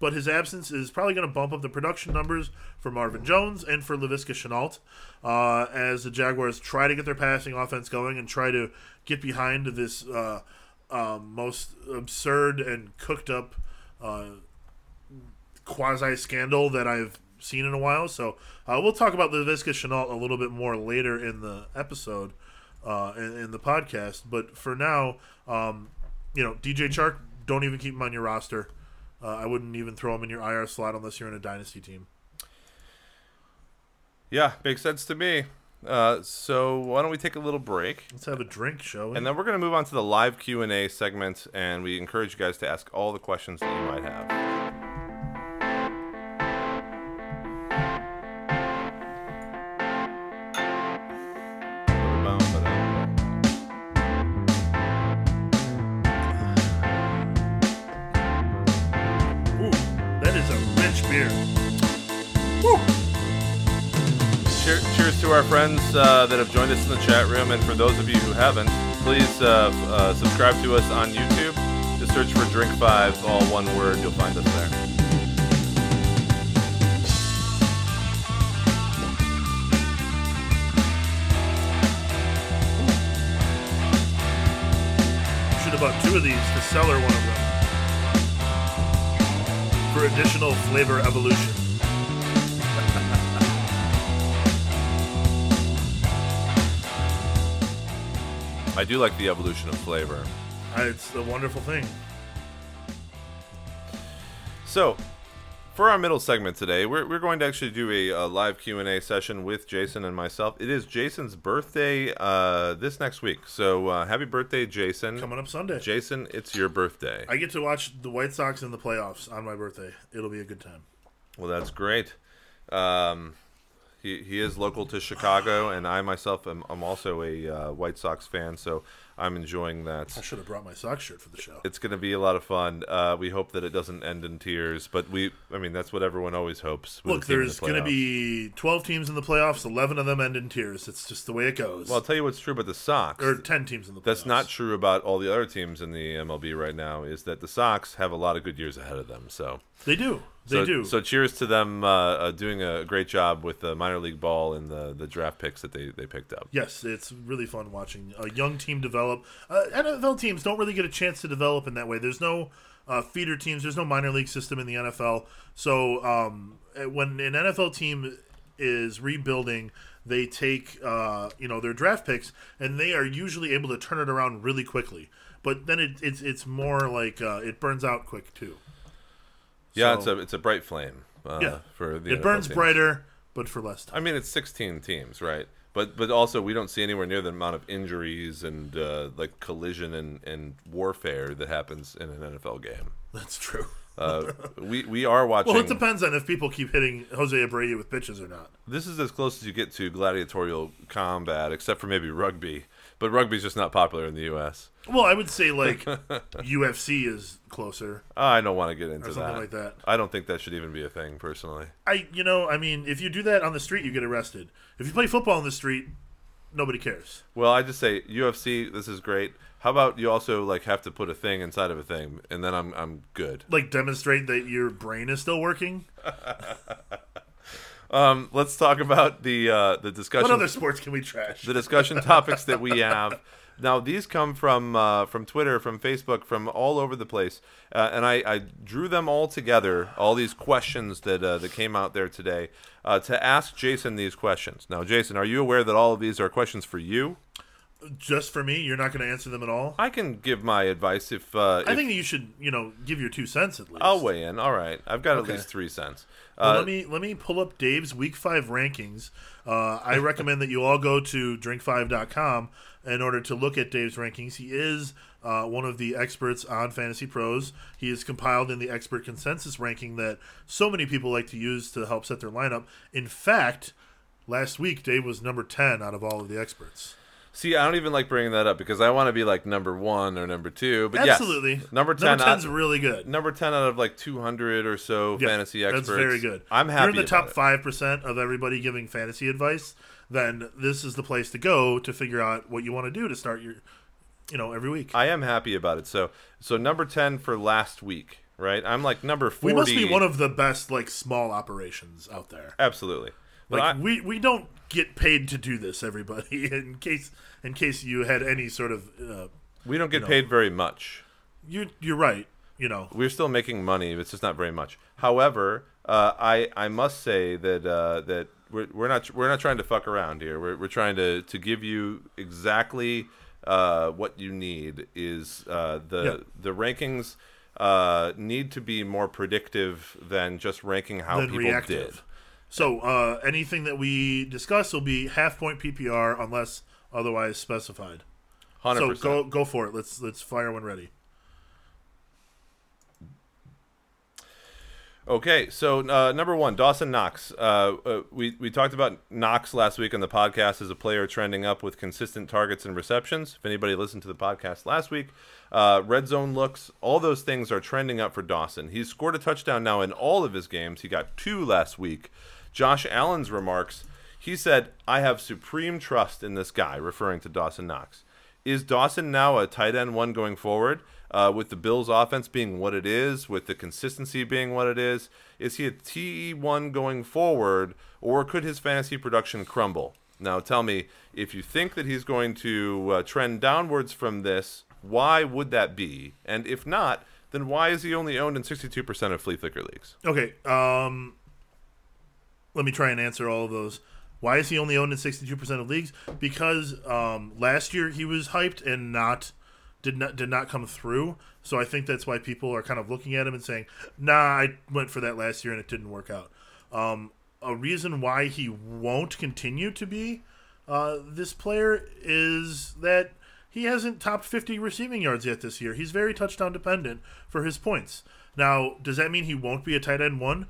Speaker 1: But his absence is probably going to bump up the production numbers for Marvin Jones and for Laviska Shenault uh, as the Jaguars try to get their passing offense going and try to get behind this uh, um, most absurd and cooked up uh, quasi scandal that I've seen in a while. So uh, we'll talk about Laviska Shenault a little bit more later in the episode, uh, in, in the podcast. But for now, um, you know, DJ Chark, don't even keep him on your roster. Uh, I wouldn't even throw him in your IR slot unless you're in a dynasty team.
Speaker 2: Yeah, makes sense to me. Uh, so why don't we take a little break,
Speaker 1: Let's have a drink, shall we?
Speaker 2: and then we're going to move on to the live Q and A segment, and we encourage you guys to ask all the questions that you might have. Friends uh, that have joined us in the chat room, and for those of you who haven't, please uh, uh, subscribe to us on YouTube. Just search for Drink Five, all one word. You'll find us there.
Speaker 1: Should have bought two of these to cellar one of them for additional flavor evolution.
Speaker 2: I do like the evolution of flavor.
Speaker 1: Uh, It's a wonderful thing.
Speaker 2: So, for our middle segment today, we're, we're going to actually do a, a live Q and A session with Jason and myself. It is Jason's birthday uh, this next week, so uh, happy birthday, Jason!
Speaker 1: Coming up Sunday.
Speaker 2: Jason, it's your birthday.
Speaker 1: I get to watch the White Sox in the playoffs on my birthday. It'll be a good time.
Speaker 2: Well, that's great. Um, he, he is local to Chicago, and I myself am I'm also a uh, White Sox fan, so I'm enjoying that.
Speaker 1: I should have brought my Sox shirt for the show.
Speaker 2: It's going to be a lot of fun. Uh, we hope that it doesn't end in tears, but we, I mean, that's what everyone always hopes.
Speaker 1: Look,
Speaker 2: in the
Speaker 1: there's going to be 12 teams in the playoffs. 11 of them end in tears. It's just the way it goes.
Speaker 2: Well, I'll tell you what's true about the Sox.
Speaker 1: or 10 teams in the playoffs.
Speaker 2: That's not true about all the other teams in the MLB right now. Is that the Sox have a lot of good years ahead of them? So
Speaker 1: They do. They
Speaker 2: so,
Speaker 1: do.
Speaker 2: So cheers to them uh, uh, doing a great job with the minor league ball and the, the draft picks that they, they picked up.
Speaker 1: Yes, it's really fun watching a young team develop. Uh, NFL teams don't really get a chance to develop in that way. There's no uh, feeder teams. There's no minor league system in the NFL. So um, when an NFL team is rebuilding, they take uh, you know their draft picks and they are usually able to turn it around really quickly. But then it, it's it's more like uh, it burns out quick too.
Speaker 2: Yeah,
Speaker 1: So-
Speaker 2: it's a it's a bright flame. Uh,
Speaker 1: Yeah.
Speaker 2: for the
Speaker 1: It
Speaker 2: NFL
Speaker 1: burns
Speaker 2: teams.
Speaker 1: brighter, but for less time.
Speaker 2: I mean, it's 16 teams, right? But but also we don't see anywhere near the amount of injuries and uh, like collision and, and warfare that happens in an NFL game.
Speaker 1: That's true.
Speaker 2: Uh, we we are watching.
Speaker 1: Well, it depends on if people keep hitting Jose Abreu with pitches or not.
Speaker 2: This is as close as you get to gladiatorial combat, except for maybe rugby. But rugby's just not popular in the U.S.
Speaker 1: Well, I would say like UFC is closer
Speaker 2: I don't want to get into
Speaker 1: or something
Speaker 2: that.
Speaker 1: like that.
Speaker 2: I don't think that should even be a thing, personally.
Speaker 1: I, you know, I mean, if you do that on the street, you get arrested. If you play football on the street, nobody cares.
Speaker 2: Well, I just say UFC. This is great. How about you also like have to put a thing inside of a thing, and then I'm I'm good.
Speaker 1: Like demonstrate that your brain is still working.
Speaker 2: Um, let's talk about the uh, the discussion.
Speaker 1: What other sports can we trash?
Speaker 2: the discussion topics that we have. Now these come from uh, from Twitter, from Facebook, from all over the place, uh, and I, I drew them all together. All these questions that uh, that came out there today uh, to ask Jason these questions. Now, Jason, are you aware that all of these are questions for you?
Speaker 1: Just for me, you're not going to answer them at all.
Speaker 2: I can give my advice if, uh,
Speaker 1: I
Speaker 2: if
Speaker 1: think you should, you know, give your two cents at least.
Speaker 2: I'll weigh in. All right, I've got
Speaker 1: Okay.
Speaker 2: at least three cents.
Speaker 1: Well,
Speaker 2: Uh,
Speaker 1: let me let me pull up Dave's Week Five rankings. Uh, I recommend that you all go to drink5.com in order to look at Dave's rankings. He is uh, one of the experts on Fantasy Pros. He is compiled in the expert consensus ranking that so many people like to use to help set their lineup. In fact, last week Dave was number ten out of all of the experts.
Speaker 2: See, I don't even like bringing that up because I want to be like number one or number two. But
Speaker 1: Absolutely.
Speaker 2: yes, number ten.
Speaker 1: Number
Speaker 2: out-
Speaker 1: really good.
Speaker 2: number ten out of like two hundred or so
Speaker 1: Yeah,
Speaker 2: fantasy experts.
Speaker 1: That's very good.
Speaker 2: I'm happy.
Speaker 1: You're in the top five percent of everybody giving fantasy advice. Then this is the place to go to figure out what you want to do to start your, you know, every week.
Speaker 2: I am happy about it. So, so number ten for last week, right? I'm like number forty.
Speaker 1: we must be one of the best like small operations out there.
Speaker 2: absolutely.
Speaker 1: Like
Speaker 2: I-
Speaker 1: we we don't get paid to do this, everybody. In case in case you had any sort of, uh,
Speaker 2: we don't get
Speaker 1: know.
Speaker 2: paid very much.
Speaker 1: you you're right. You know,
Speaker 2: We're still making money. It's just not very much. However, uh, I I must say that uh, that we're, we're not we're not trying to fuck around here. We're, we're trying to, to give you exactly uh, what you need. Is uh, the
Speaker 1: Yeah.
Speaker 2: the rankings uh, need to be more predictive than just ranking how
Speaker 1: than
Speaker 2: people
Speaker 1: reactive.
Speaker 2: did.
Speaker 1: So uh, anything that we discuss will be half point PPR unless otherwise specified.
Speaker 2: Hundred
Speaker 1: So go go for it. Let's let's fire when ready.
Speaker 2: Okay, so uh, number one, Dawson Knox. Uh, uh, we we talked about Knox last week on the podcast as a player trending up with consistent targets and receptions. If anybody listened to the podcast last week, uh, red zone looks, all those things are trending up for Dawson. He's scored a touchdown now in all of his games. He got two last week. Josh Allen's remarks. He said, "I have supreme trust in this guy," referring to Dawson Knox. Is Dawson now a tight end one going forward? Uh, with the Bills' offense being what it is, with the consistency being what it is, is he a TE1 going forward, or could his fantasy production crumble? Now, tell me, if you think that he's going to uh, trend downwards from this, why would that be? And if not, then why is he only owned in 62% of Fleaflicker leagues?
Speaker 1: Okay. Um, let me try and answer all of those. Why is he only owned in sixty two percent of leagues? Because um, last year he was hyped and not did not did not come through. So I think that's why people are kind of looking at him and saying, "Nah, I went for that last year and it didn't work out." Um, a reason why he won't continue to be uh, this player is that he hasn't topped 50 receiving yards yet this year. He's very touchdown dependent for his points. Now, does that mean he won't be a tight end one?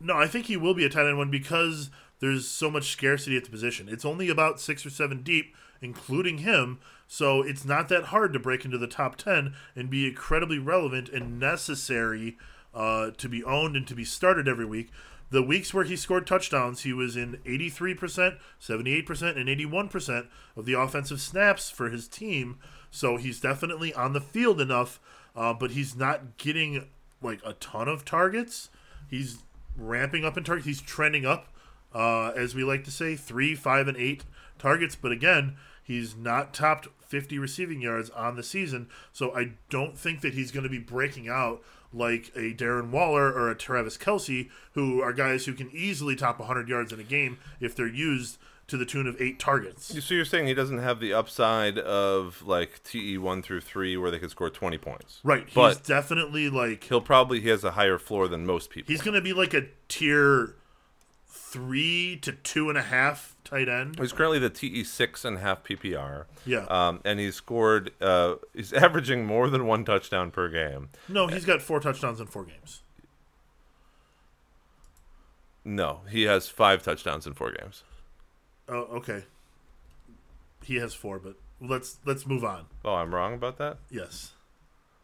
Speaker 1: No, I think he will be a tight end one because there's so much scarcity at the position. It's only about six or seven deep, including him. So it's not that hard to break into the top 10 and be incredibly relevant and necessary uh, to be owned and to be started every week. The weeks where he scored touchdowns, he was in 83%, 78%, and 81% of the offensive snaps for his team. So he's definitely on the field enough, uh, but he's not getting like a ton of targets. He's ramping up in targets. He's trending up, uh, as we like to say, three, five, and eight targets. But again, he's not topped 50 receiving yards on the season. So I don't think that he's going to be breaking out like a Darren Waller or a Travis Kelce, who are guys who can easily top 100 yards in a game if they're used to the tune of eight targets.
Speaker 2: So you're saying he doesn't have the upside of like TE one through three where they could score 20 points,
Speaker 1: Right. He's
Speaker 2: But
Speaker 1: definitely like
Speaker 2: he'll probably he has a higher floor than most people.
Speaker 1: he's going to be like a tier three to two and a half tight end.
Speaker 2: He's currently the TE six and a half PPR.
Speaker 1: Yeah.
Speaker 2: Um, and he's scored. Uh, he's averaging more than one touchdown per game.
Speaker 1: No, he's got four touchdowns in four games.
Speaker 2: No, he has five touchdowns in four games.
Speaker 1: Oh, okay. He has four, but let's let's move on.
Speaker 2: Oh, I'm wrong about that.
Speaker 1: Yes,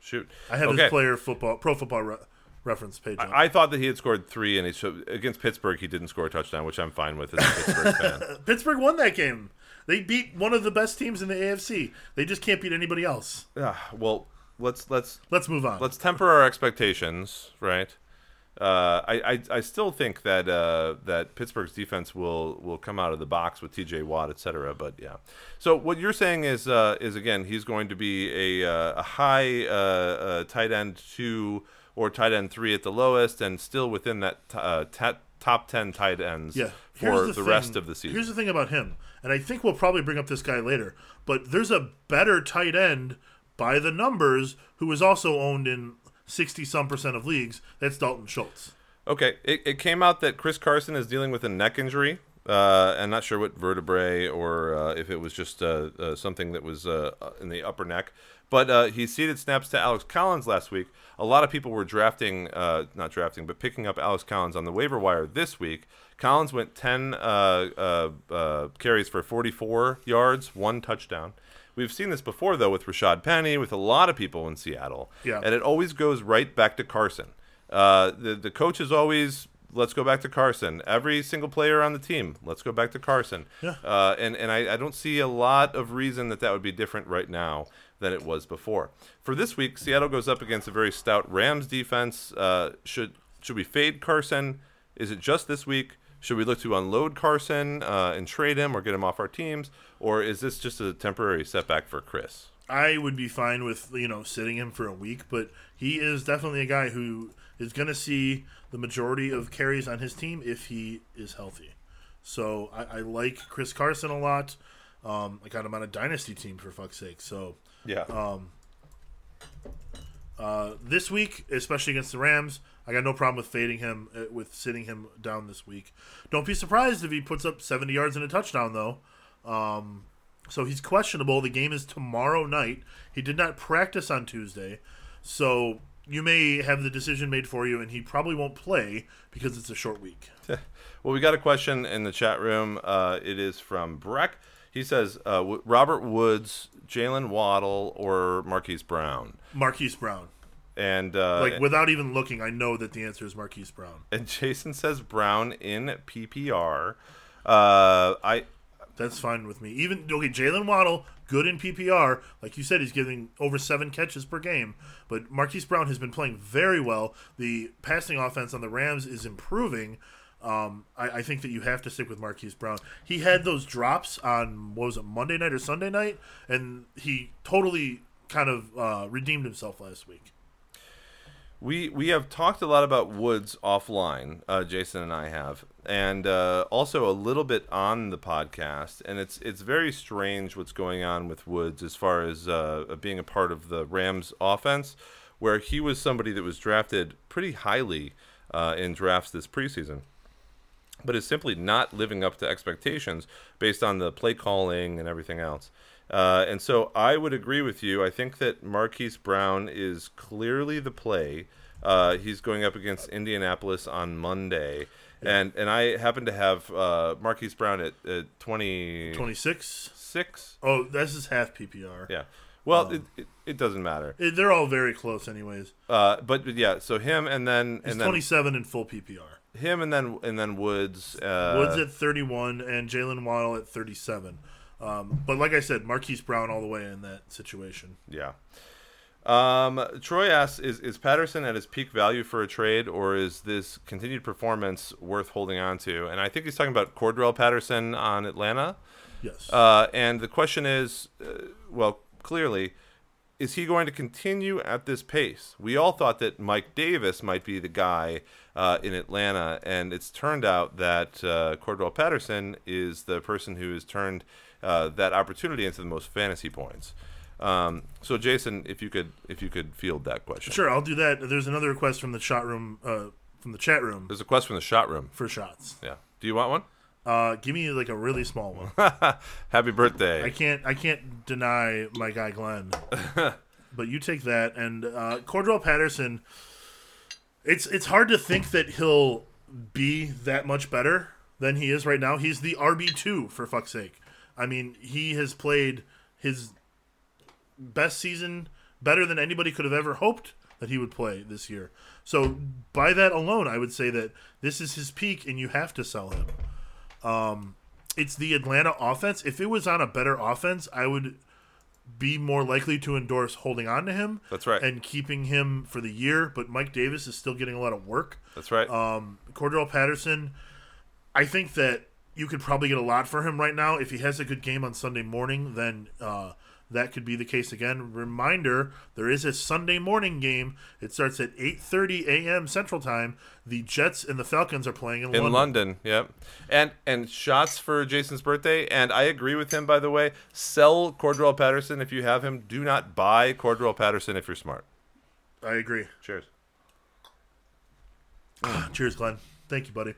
Speaker 2: Shoot.
Speaker 1: I have
Speaker 2: Okay.
Speaker 1: his player football pro football re- reference page.
Speaker 2: I, I thought that he had scored three, and he against Pittsburgh he didn't score a touchdown, which I'm fine with as a Pittsburgh fan.
Speaker 1: Pittsburgh won that game. They beat one of the best teams in the AFC. They just can't beat anybody else.
Speaker 2: Yeah. well, let's let's
Speaker 1: Let's move on.
Speaker 2: let's temper our expectations, right? Uh, I, I I still think that uh, that Pittsburgh's defense will will come out of the box with T.J. Watt, et cetera. But yeah, so what you're saying is uh, is again he's going to be a uh, a high uh, uh, tight end two or tight end three at the lowest, and still within that t- uh, top ten tight ends
Speaker 1: yeah.
Speaker 2: for the,
Speaker 1: thing-
Speaker 2: rest of the season.
Speaker 1: Here's the thing about him, and I think we'll probably bring up this guy later. But there's a better tight end by the numbers who is also owned in sixty some percent of leagues. That's Dalton Schultz.
Speaker 2: Okay, it, it came out that Chris Carson is dealing with a neck injury. Uh, I'm not sure what vertebrae or uh, if it was just uh, uh, something that was uh, in the upper neck. But uh, he ceded snaps to Alex Collins last week. A lot of people were drafting, uh, not drafting, but picking up Alex Collins on the waiver wire this week. Collins went 10 uh, uh, uh, carries for 44 yards, one touchdown. We've seen this before, though, with Rashaad Penny, with a lot of people in Seattle.
Speaker 1: Yeah.
Speaker 2: And it always goes right back to Carson. Uh, the, the coach is always, let's go back to Carson. Every single player on the team, let's go back to Carson.
Speaker 1: Yeah.
Speaker 2: Uh, and and I, I don't see a lot of reason that that would be different right now than it was before. For this week, Seattle goes up against a very stout Rams defense. Uh, should should we fade Carson? Is it just this week? Should we look to unload Carson uh, and trade him or get him off our teams, or is this just a temporary setback for Chris?
Speaker 1: I would be fine with you know sitting him for a week, but he is definitely a guy who is going to see the majority of carries on his team if he is healthy. So I, I like Chris Carson a lot. Um, I got him on a dynasty team for fuck's sake. So
Speaker 2: Yeah.
Speaker 1: uh, this week, especially against the Rams, I got no problem with fading him, uh, with sitting him down this week. Don't be surprised if he puts up 70 yards and a touchdown, though. Um, so he's questionable. The game is tomorrow night. He did not practice on Tuesday. So you may have the decision made for you, and he probably won't play because it's a short week.
Speaker 2: Well, we got a question in the chat room. Uh, it is from Breck. He says uh, w- Robert Woods, Jaylen Waddle, or Marquise Brown.
Speaker 1: Marquise Brown.
Speaker 2: And uh,
Speaker 1: Like, without even looking, I know that the answer is Marquise Brown.
Speaker 2: and Jason says Brown in PPR. Uh, I
Speaker 1: That's fine with me. Even okay, Jaylen Waddle, good in PPR. Like you said, he's getting over seven catches per game. But Marquise Brown has been playing very well. The passing offense on the Rams is improving. Um, I, I think that you have to stick with Marquise Brown. He had those drops on what was it Monday night or Sunday night, and he totally kind of uh, redeemed himself last week.
Speaker 2: We we have talked a lot about Woods offline, uh, Jason and I have, and uh, also a little bit on the podcast. And it's it's very strange what's going on with Woods as far as uh, being a part of the Rams offense, where he was somebody that was drafted pretty highly uh, in drafts this preseason, but is simply not living up to expectations based on the play calling and everything else. Uh, and so I would agree with you. I think that Marquise Brown is clearly the play. Uh, he's going up against Indianapolis on Monday. And and I happen to have uh, Marquise Brown at, at 26.
Speaker 1: Twenty six. Oh, this is half PPR.
Speaker 2: Yeah. Well, it, it, it doesn't matter.
Speaker 1: Eh, They're all very close, anyways.
Speaker 2: Uh, but, but yeah, so him and then
Speaker 1: He's
Speaker 2: and then
Speaker 1: twenty seven in full PPR.
Speaker 2: him and then and then Woods. Uh,
Speaker 1: Woods at 31 and Jaylen Waddle at 37. Um, but like I said, Marquise Brown all the way in that situation.
Speaker 2: Yeah. Um, Troy asks, is, is Patterson at his peak value for a trade, or is this continued performance worth holding on to? And I think he's talking about Cordell Patterson on Atlanta.
Speaker 1: Yes.
Speaker 2: Uh, and the question is, uh, well, clearly, is he going to continue at this pace? We all thought that Mike Davis might be the guy uh, in Atlanta, and it's turned out that uh, Cordell Patterson is the person who has turned uh, that opportunity into the most fantasy points. Um, so, Jason, if you could, if you could field that question,
Speaker 1: sure, I'll do that. There's another request from the shot room, uh, from the chat room
Speaker 2: There's a question from the shot room.
Speaker 1: for shots.
Speaker 2: Yeah. Do you want one?
Speaker 1: Uh, give me like a really small one.
Speaker 2: Happy birthday.
Speaker 1: I can't, I can't deny my guy Glenn, but you take that. And uh, Cordell Patterson, it's it's hard to think that he'll be that much better than he is right now. He's the RB two for fuck's sake. I mean, he has played his best season better than anybody could have ever hoped that he would play this year. So by that alone, I would say that this is his peak, and you have to sell him. Um, it's the Atlanta offense. If it was on a better offense, I would be more likely to endorse holding on to him.
Speaker 2: That's right.
Speaker 1: And keeping him for the year. But Mike Davis is still getting a lot of work.
Speaker 2: That's right.
Speaker 1: Um, Cordell Patterson, I think that you could probably get a lot for him right now. If he has a good game on Sunday morning, then uh, that could be the case again. Reminder: there is a Sunday morning game. It starts at 8:30 a.m. Central Time. The Jets and the Falcons are playing in,
Speaker 2: in
Speaker 1: London.
Speaker 2: London. Yep. And and shots for Jason's birthday. And I agree with him. By the way, sell Cordell Patterson if you have him. Do not buy Cordell Patterson if you're smart.
Speaker 1: I agree.
Speaker 2: Cheers.
Speaker 1: Cheers, Glenn. Thank you, buddy.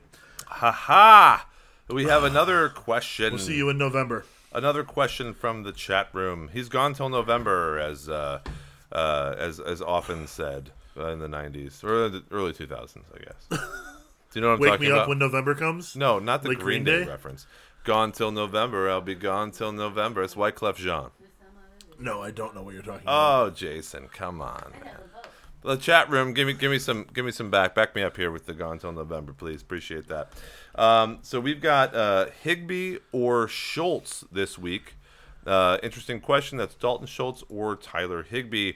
Speaker 2: Ha ha. We have another question.
Speaker 1: We'll see you in November.
Speaker 2: Another question from the chat room. He's gone till November, as uh, uh, as as often said uh, in the '90s or the early 2000s, I guess. Do you know what I'm
Speaker 1: Wake
Speaker 2: talking about?
Speaker 1: Wake me
Speaker 2: about?
Speaker 1: up when November comes.
Speaker 2: no, not the
Speaker 1: like
Speaker 2: Green,
Speaker 1: Green
Speaker 2: Day?
Speaker 1: Day?
Speaker 2: reference. Gone till November. I'll be gone till November. It's Wyclef Jean.
Speaker 1: No, I don't know what you're talking about.
Speaker 2: Oh, Jason, come on, man. The chat room, give me, give me some, give me some back, back me up here with the till November, please. Appreciate that. Um, so we've got uh, Higbee or Schultz this week. Uh, interesting question. That's Dalton Schultz or Tyler Higbee.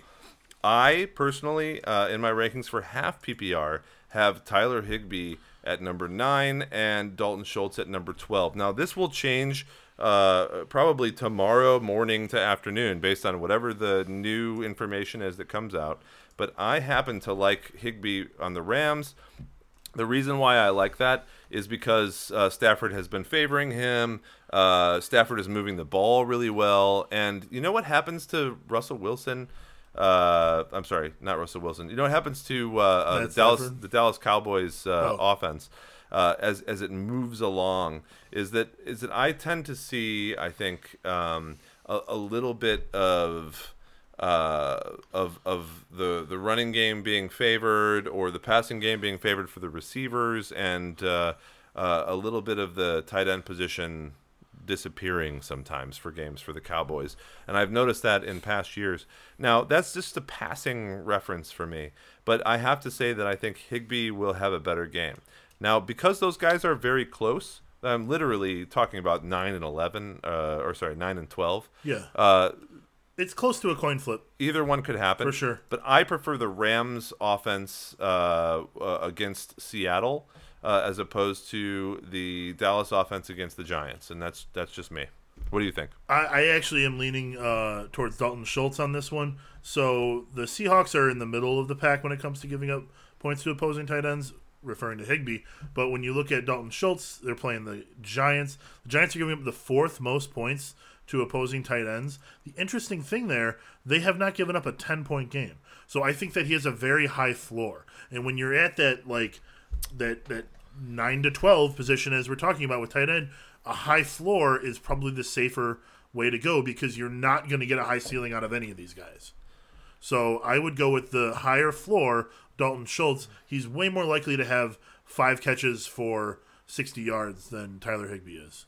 Speaker 2: I personally, uh, in my rankings for half PPR, have Tyler Higbee at number nine and Dalton Schultz at number 12. Now, this will change uh, probably tomorrow morning to afternoon based on whatever the new information is that comes out. But I happen to like Higbee on the Rams. The reason why I like that is because uh, Stafford has been favoring him. Uh, Stafford is moving the ball really well. And you know what happens to Russell Wilson? Uh, I'm sorry, not Russell Wilson. You know what happens to uh, uh, the Dallas
Speaker 1: Stafford?
Speaker 2: the Dallas Cowboys uh,
Speaker 1: Oh.
Speaker 2: offense uh, as as it moves along is that is that I tend to see I think um, a, a little bit of uh, of of the the running game being favored or the passing game being favored for the receivers and uh, uh, a little bit of the tight end position disappearing sometimes for games for the Cowboys. And I've noticed that in past years. Now, that's just a passing reference for me, but I have to say that I think Higbee will have a better game. Now, because those guys are very close, I'm literally talking about 9 and 11 uh, or sorry, 9 and 12.
Speaker 1: Yeah,
Speaker 2: Uh,
Speaker 1: it's close to a coin flip.
Speaker 2: either one could happen
Speaker 1: For sure.
Speaker 2: But I prefer the Rams offense uh, uh, against Seattle uh, as opposed to the Dallas offense against the Giants, and that's that's just me. What do you think?
Speaker 1: I, I actually am leaning uh, towards Dalton Schultz on this one. So the Seahawks are in the middle of the pack when it comes to giving up points to opposing tight ends, referring to Higbee. But when you look at Dalton Schultz, they're playing the Giants. The Giants are giving up the fourth most points to opposing tight ends. The interesting thing there, they have not given up a 10 point game. So I think that he has a very high floor. And when you're at that, like, that, that 9 to 12 position, as we're talking about with tight end, a high floor is probably the safer way to go because you're not going to get a high ceiling out of any of these guys. So I would go with the higher floor, Dalton Schultz. He's way more likely to have five catches for 60 yards than Tyler Higbee is.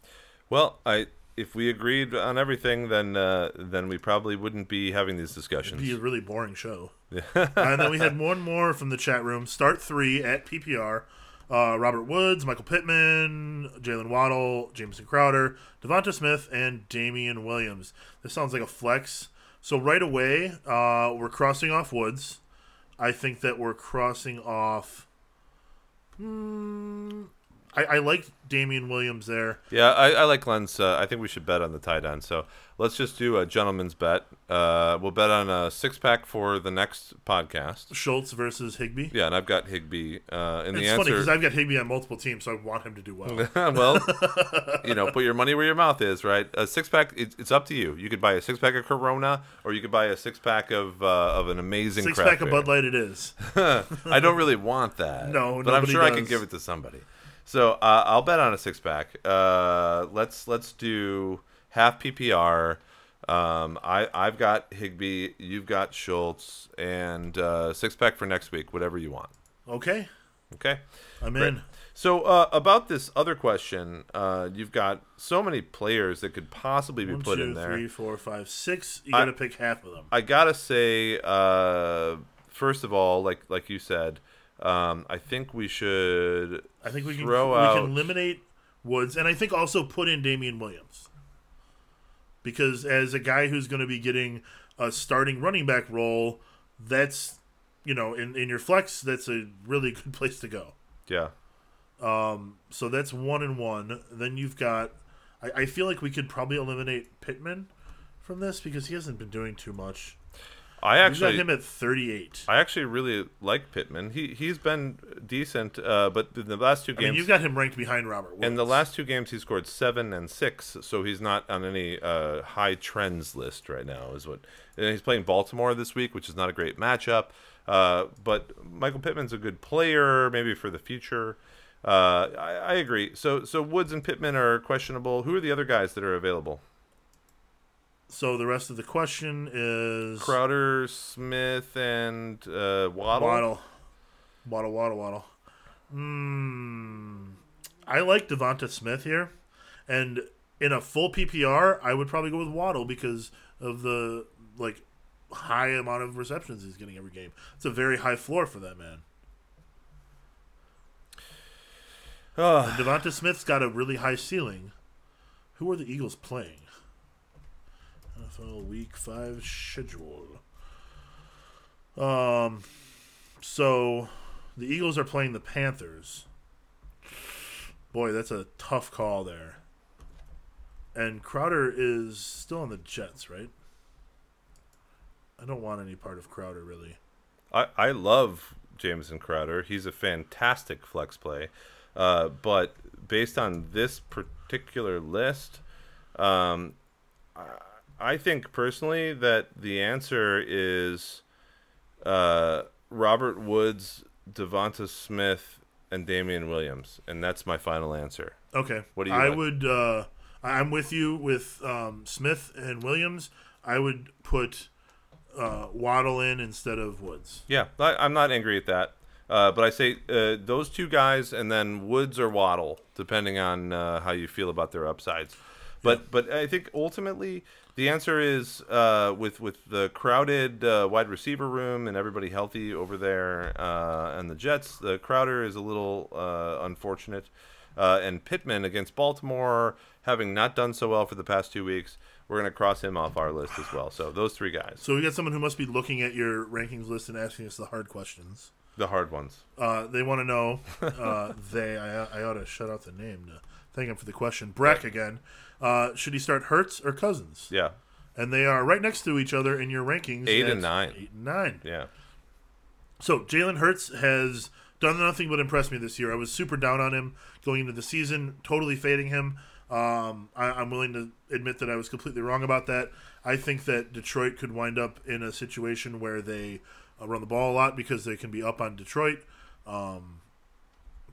Speaker 2: Well, I if we agreed on everything, then uh, then we probably wouldn't be having these discussions.
Speaker 1: Be a really boring show. and then we had one more from the chat room. Start three at PPR. Uh, Robert Woods, Michael Pittman, Jaylen Waddle, Jameson Crowder, Devonta Smith, and Damien Williams. This sounds like a flex. So right away, uh, we're crossing off Woods. I think that we're crossing off. Hmm, I, I like Damien Williams there.
Speaker 2: Yeah, I, I like Glenn's. Uh, I think we should bet on the tight end. So let's just do a gentleman's bet. Uh, we'll bet on a six pack for the next podcast.
Speaker 1: Schultz versus Higbee.
Speaker 2: Yeah, and I've got Higbee. Uh, and the
Speaker 1: It's funny
Speaker 2: answer,
Speaker 1: because I've got Higbee on multiple teams, so I want him to do well.
Speaker 2: well, you know, put your money where your mouth is, right? A six pack, it, it's up to you. You could buy a six pack of Corona, or you could buy a six pack of uh, of an amazing
Speaker 1: Six pack of
Speaker 2: beer.
Speaker 1: Bud Light it is.
Speaker 2: I don't really want that.
Speaker 1: No,
Speaker 2: but I'm sure I can give it to somebody. So uh, I'll bet on a six pack. Uh, let's let's do half PPR. Um, I I've got Higbee, you've got Schultz, and uh, six pack for next week. Whatever you want.
Speaker 1: Okay,
Speaker 2: Okay.
Speaker 1: I'm
Speaker 2: Great.
Speaker 1: in.
Speaker 2: So uh, about this other question, uh, you've got so many players that could possibly be
Speaker 1: One,
Speaker 2: put
Speaker 1: two,
Speaker 2: in there.
Speaker 1: three, four, five, six. You got to pick half of them.
Speaker 2: I gotta say, uh, first of all, like like you said, um, I think we should.
Speaker 1: I think we can
Speaker 2: throw
Speaker 1: we
Speaker 2: out.
Speaker 1: can eliminate Woods, and I think also put in Damien Williams because as a guy who's going to be getting a starting running back role, that's you know in in your flex, that's a really good place to go.
Speaker 2: yeah.
Speaker 1: Um, so that's one and one. Then you've got. I, I feel like we could probably eliminate Pittman from this because he hasn't been doing too much.
Speaker 2: I actually,
Speaker 1: him at 38.
Speaker 2: I actually really like Pittman. He he's been decent, uh, but in the last two
Speaker 1: I mean,
Speaker 2: games,
Speaker 1: you've got him ranked behind Robert Woods.
Speaker 2: in the last two games, he scored seven and six, so he's not on any uh, high trends list right now. Is what and he's playing Baltimore this week, which is not a great matchup. Uh, but Michael Pittman's a good player, maybe for the future. Uh, I, I agree. So so Woods and Pittman are questionable. Who are the other guys that are available?
Speaker 1: So the rest of the question is
Speaker 2: Crowder, Smith, and uh, Waddle.
Speaker 1: Waddle. Waddle, Waddle, Waddle. Hmm. I like Devonta Smith here. And in a full PPR, I would probably go with Waddle because of the like high amount of receptions he's getting every game. It's a very high floor for that man. And Devonta Smith's got a really high ceiling. Who are the Eagles playing? NFL Week Five schedule. Um, so the Eagles are playing the Panthers. Boy, that's a tough call there. And Crowder is still on the Jets, right? I don't want any part of Crowder really.
Speaker 2: I, I love Jameson Crowder. He's a fantastic flex play. Uh, but based on this particular list, um, I think personally that the answer is uh, Robert Woods, Devonta Smith, and Damien Williams. And that's my final answer.
Speaker 1: Okay.
Speaker 2: What do you
Speaker 1: I
Speaker 2: want?
Speaker 1: would. Uh, I'm with you with um, Smith and Williams. I would put uh, Waddle in instead of Woods.
Speaker 2: Yeah, I, I'm not angry at that. Uh, but I say uh, those two guys, and then Woods or Waddle, depending on uh, how you feel about their upsides. But but I think ultimately the answer is uh, with with the crowded uh, wide receiver room and everybody healthy over there, uh, and the Jets. The Crowder is a little uh, unfortunate, uh, and Pittman against Baltimore, having not done so well for the past two weeks, we're going to cross him off our list as well. So those three guys,
Speaker 1: So we got someone who must be looking at your rankings list and asking us the hard questions.
Speaker 2: the hard ones.
Speaker 1: Uh, they want to know. Uh, they. I, I ought to shut out the name to thank him for the question. Breck again. Uh, should he start Hurts or Cousins?
Speaker 2: Yeah,
Speaker 1: And they are right next to each other in your rankings.
Speaker 2: Eight and nine.
Speaker 1: Eight and nine.
Speaker 2: yeah.
Speaker 1: So Jalen Hurts has done nothing but impress me this year. I was super down on him going into the season, totally fading him. Um, I, I'm willing to admit that I was completely wrong about that. I think that Detroit could wind up in a situation where they uh, run the ball a lot because they can be up on Detroit. Um,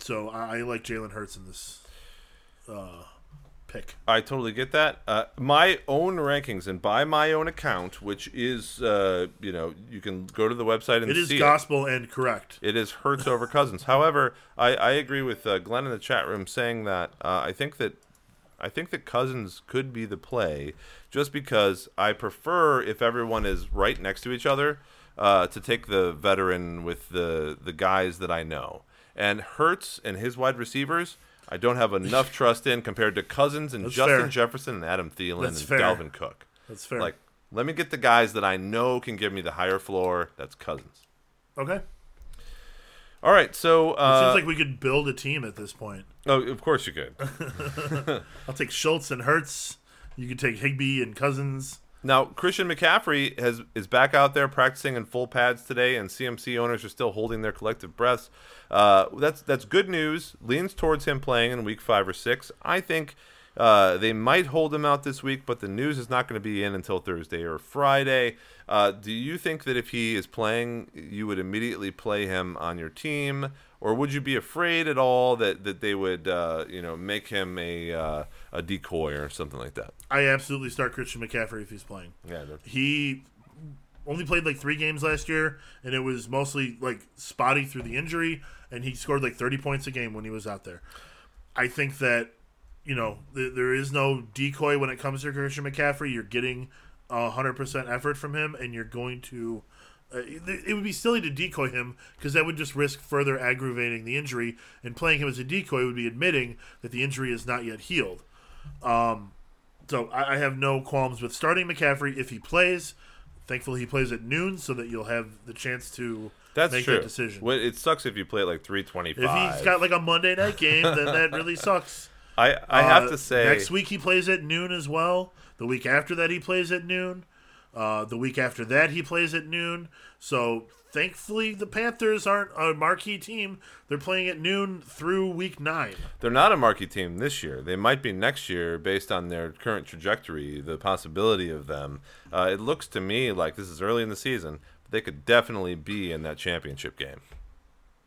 Speaker 1: so I, I like Jalen Hurts in this uh, pick.
Speaker 2: I totally get that. Uh, my own rankings, and by my own account, which is, uh, you know, you can go to the website and
Speaker 1: It is gospel and correct.
Speaker 2: it. It is Hurts over Cousins. However, I, I agree with uh, Glenn in the chat room saying that uh, I think that I think that Cousins could be the play, just because I prefer if everyone is right next to each other uh, to take the veteran with the the guys that I know. And Hurts and his wide receivers, I don't have enough trust in compared to Cousins and
Speaker 1: That's
Speaker 2: Justin
Speaker 1: fair.
Speaker 2: Jefferson and Adam Thielen
Speaker 1: That's
Speaker 2: and
Speaker 1: fair.
Speaker 2: Dalvin Cook.
Speaker 1: That's fair.
Speaker 2: Like, let me get the guys that I know can give me the higher floor. That's Cousins.
Speaker 1: okay.
Speaker 2: All right, so uh, it
Speaker 1: Seems like we could build a team at this point.
Speaker 2: oh, of course you could.
Speaker 1: I'll take Schultz and Hurts. You could take Higbee and Cousins.
Speaker 2: Now Christian McCaffrey has is back out there practicing in full pads today, and CMC owners are still holding their collective breaths. Uh, that's that's good news. Leans towards him playing in week five or six. I think uh, they might hold him out this week, but the news is not going to be in until Thursday or Friday. Uh, do you think that if he is playing, you would immediately play him on your team, or would you be afraid at all that, that they would uh, you know make him a uh, a decoy or something like that?
Speaker 1: I absolutely start Christian McCaffrey if he's playing.
Speaker 2: Yeah.
Speaker 1: He only played like three games last year, and it was mostly like spotty through the injury, and he scored like 30 points a game when he was out there. I think that, you know, th- there is no decoy when it comes to Christian McCaffrey. You're getting a 100% effort from him, and you're going to. Uh, it would be silly to decoy him because that would just risk further aggravating the injury. And playing him as a decoy would be admitting that the injury is not yet healed. Um, so I, I have no qualms with starting McCaffrey if he plays. Thankfully, he plays at noon so that you'll have the chance to
Speaker 2: That's
Speaker 1: make
Speaker 2: true.
Speaker 1: that decision.
Speaker 2: Well, it sucks if you play at like 325.
Speaker 1: if he's got like a Monday night game, then that really sucks.
Speaker 2: I, I have
Speaker 1: Uh,
Speaker 2: to say,
Speaker 1: next week he plays at noon as well. The week after that he plays at noon. Uh, the week after that he plays at noon. So thankfully the Panthers aren't a marquee team. They're playing at noon through week nine.
Speaker 2: they're not a marquee team this year. They might be next year based on their current trajectory, the possibility of them. Uh, it looks to me like this is early in the season, but they could definitely be in that championship game.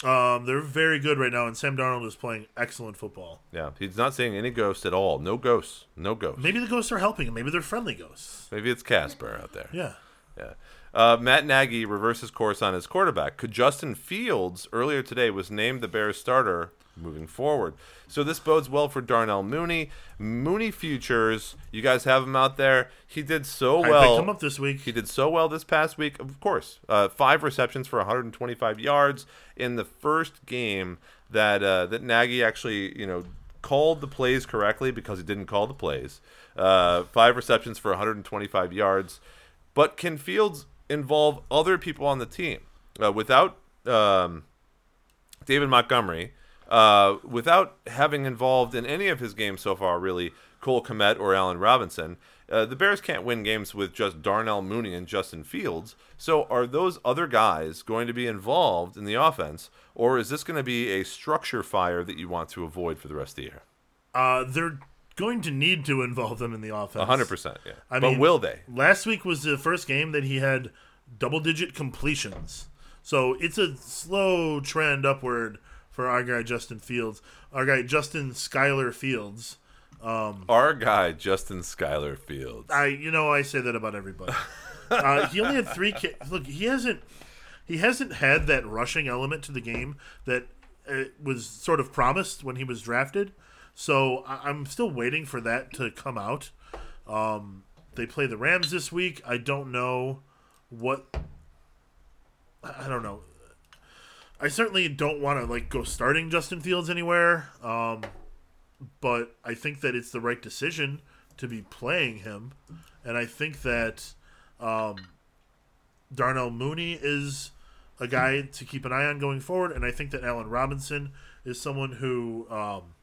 Speaker 1: Um, they're very good right now, and Sam Darnold is playing excellent football.
Speaker 2: Yeah, he's not seeing any ghosts at all. No ghosts. No ghosts.
Speaker 1: Maybe the ghosts are helping him. Maybe they're friendly ghosts.
Speaker 2: Maybe it's Casper out there.
Speaker 1: Yeah.
Speaker 2: Yeah. Uh, Matt Nagy reverses course on his quarterback. Could Justin Fields earlier today was named the Bears starter moving forward. So this bodes well for Darnell Mooney. Mooney futures, you guys have him out there. He did so
Speaker 1: I
Speaker 2: well.
Speaker 1: picked up this week.
Speaker 2: He did so well this past week, of course. Uh, five receptions for 125 yards in the first game that uh, that Nagy actually, you know, called the plays correctly because he didn't call the plays. Uh, five receptions for 125 yards. But can Fields involve other people on the team uh, without um, David Montgomery? Uh, without having involved in any of his games so far, really, Cole Kmet or Allen Robinson, uh, the Bears can't win games with just Darnell Mooney and Justin Fields. So, are those other guys going to be involved in the offense, or is this going to be a structure fire that you want to avoid for the rest of the year?
Speaker 1: Uh, they're going to need to involve them in the offense.
Speaker 2: hundred percent, yeah.
Speaker 1: I
Speaker 2: but
Speaker 1: mean,
Speaker 2: will they?
Speaker 1: Last week was the first game that he had double-digit completions. So it's a slow trend upward for our guy Justin Fields. Our guy Justin Skyler Fields.
Speaker 2: Our guy Justin Skyler Fields.
Speaker 1: I, you know, I say that about everybody. uh, he only had three. Ki- Look, he hasn't. He hasn't had that rushing element to the game that uh, was sort of promised when he was drafted. So I- I'm still waiting for that to come out. Um, they play the Rams this week. I don't know what. I don't know. I certainly don't want to like go starting Justin Fields anywhere. Um, but I think that it's the right decision to be playing him, and I think that um, Darnell Mooney is a guy to keep an eye on going forward, and I think that Allen Robinson is someone who, um,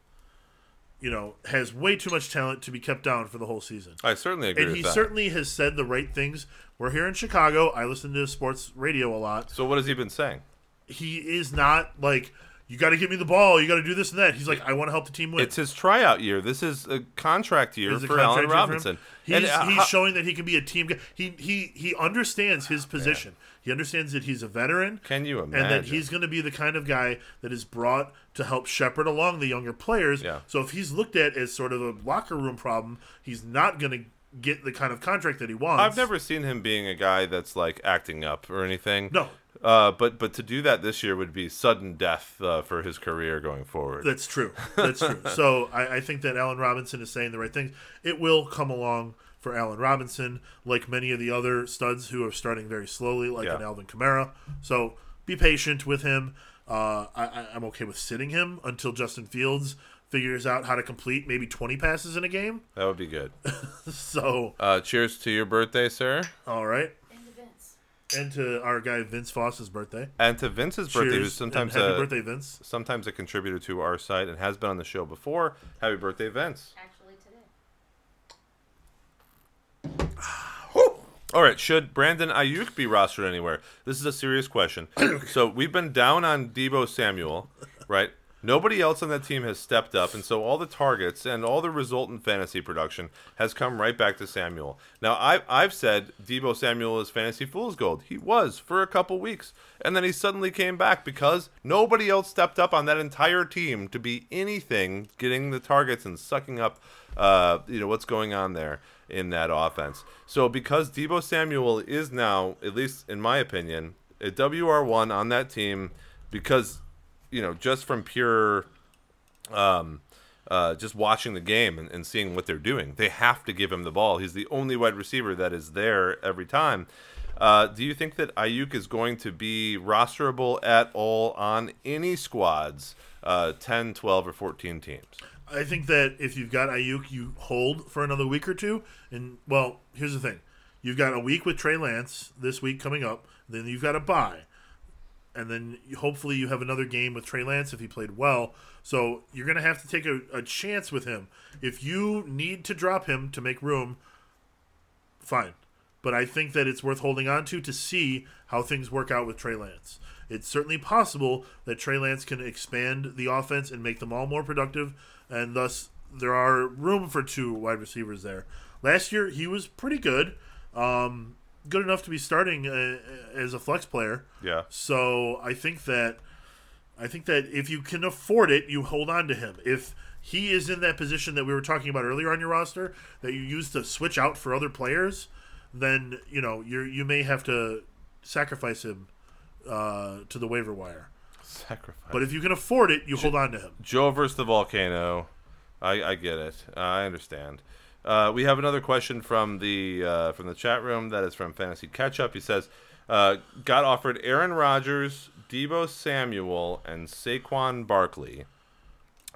Speaker 1: you know, has way too much talent to be kept down for the whole season.
Speaker 2: I certainly agree
Speaker 1: And he
Speaker 2: that.
Speaker 1: certainly has said the right things. We're here in Chicago. I listen to sports radio a lot.
Speaker 2: so, what has he been saying?
Speaker 1: He is not like you got to give me the ball. You got to do this and that. He's like, I want to help the team win.
Speaker 2: It's his tryout year. This is a contract year
Speaker 1: a
Speaker 2: for
Speaker 1: contract
Speaker 2: Allen
Speaker 1: year for.
Speaker 2: Robinson.
Speaker 1: He's,
Speaker 2: And, uh,
Speaker 1: he's
Speaker 2: how-
Speaker 1: showing that he can be a team guy. He he he understands his position. He understands that he's a veteran.
Speaker 2: Can you imagine?
Speaker 1: And that he's going to be the kind of guy that is brought to help shepherd along the younger players.
Speaker 2: Yeah.
Speaker 1: So if he's looked at as sort of a locker room problem, he's not going to get the kind of contract that he wants.
Speaker 2: I've never seen him being a guy that's like acting up or anything.
Speaker 1: No.
Speaker 2: Uh, but but to do that this year would be sudden death uh, for his career going forward.
Speaker 1: That's true. That's true. so I, I think that Allen Robinson is saying the right things. It will come along for Allen Robinson, like many of the other studs who are starting very slowly, like
Speaker 2: Yeah.
Speaker 1: an Alvin Kamara. So be patient with him. Uh, I, I'm okay with sitting him until Justin Fields figures out how to complete maybe 20 passes in a game.
Speaker 2: that would be good.
Speaker 1: So,
Speaker 2: Uh, cheers to your birthday, sir,
Speaker 1: all right.
Speaker 3: And to Vince.
Speaker 1: And to our guy Vince Foss's birthday.
Speaker 2: and to Vince's birthday,
Speaker 1: Cheers,
Speaker 2: who's sometimes
Speaker 1: and happy
Speaker 2: a
Speaker 1: birthday, Vince.
Speaker 2: sometimes a contributor to our site and has been on the show before. Happy birthday, Vince!
Speaker 3: Actually, today.
Speaker 2: All right, should Brandon Aiyuk be rostered anywhere? This is a serious question. so we've been down on Deebo Samuel, right? Nobody else on that team has stepped up, and so all the targets and all the resultant fantasy production has come right back to Samuel. Now, I've, I've said Deebo Samuel is fantasy fool's gold. He was for a couple weeks, and then he suddenly came back because nobody else stepped up on that entire team to be anything, getting the targets and sucking up, uh, you know, what's going on there in that offense. So because Deebo Samuel is now, at least in my opinion, a WR1 on that team, because you know just from pure, um, uh, just watching the game and, and seeing what they're doing, they have to give him the ball. He's the only wide receiver that is there every time. Uh, do you think that Aiyuk is going to be rosterable at all on any squads, uh, 10, 12, or 14 teams?
Speaker 1: I think that if you've got Aiyuk, you hold for another week or two. And well, here's the thing: you've got a week with Trey Lance this week coming up. Then you've got a bye, and then hopefully you have another game with Trey Lance if he played well. So you're going to have to take a, a chance with him. If you need to drop him to make room, fine. But I think that it's worth holding on to to see how things work out with Trey Lance. It's certainly possible that Trey Lance can expand the offense and make them all more productive, and thus there are room for two wide receivers there. Last year he was pretty good, um, good enough to be starting uh, as a flex player.
Speaker 2: Yeah.
Speaker 1: So I think that I think that if you can afford it, you hold on to him. If he is in that position that we were talking about earlier on your roster that you use to switch out for other players, then you know you you may have to sacrifice him uh, to the waiver wire.
Speaker 2: Sacrifice.
Speaker 1: But if you can afford it, you hold on to him.
Speaker 2: Joe versus the volcano. I, I get it. Uh, I understand. Uh, we have another question from the uh, from the chat room. That is from Fantasy Catchup. He says, uh, "Got offered Aaron Rodgers, Deebo Samuel, and Saquon Barkley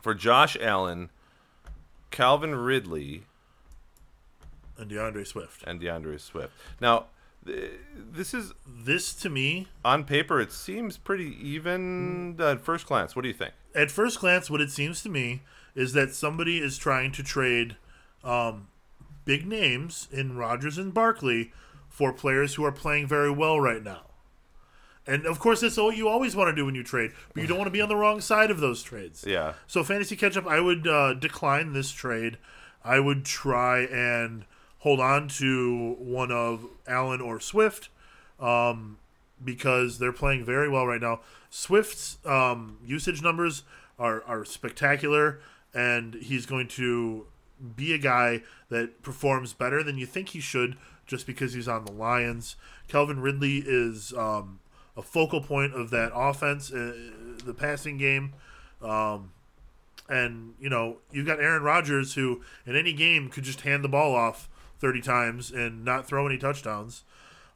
Speaker 2: for Josh Allen, Calvin Ridley,
Speaker 1: And DeAndre Swift.
Speaker 2: and DeAndre Swift." Now, th- this is
Speaker 1: This to me,
Speaker 2: on paper. It seems pretty even at first glance. What do you think?
Speaker 1: at first glance, what it seems to me is that somebody is trying to trade um, big names in Rodgers and Barkley for players who are playing very well right now. And of course, that's what you always want to do when you trade, but you don't want to be on the wrong side of those trades.
Speaker 2: Yeah.
Speaker 1: So fantasy catch up, I would uh, decline this trade. I would try and hold on to one of Allen or Swift um, because they're playing very well right now. Swift's um, usage numbers are, are spectacular, and he's going to be a guy that performs better than you think he should just because he's on the Lions. Calvin Ridley is um, a focal point of that offense, uh, the passing game. Um, and, you know, you've got Aaron Rodgers who, in any game, could just hand the ball off 30 times and not throw any touchdowns.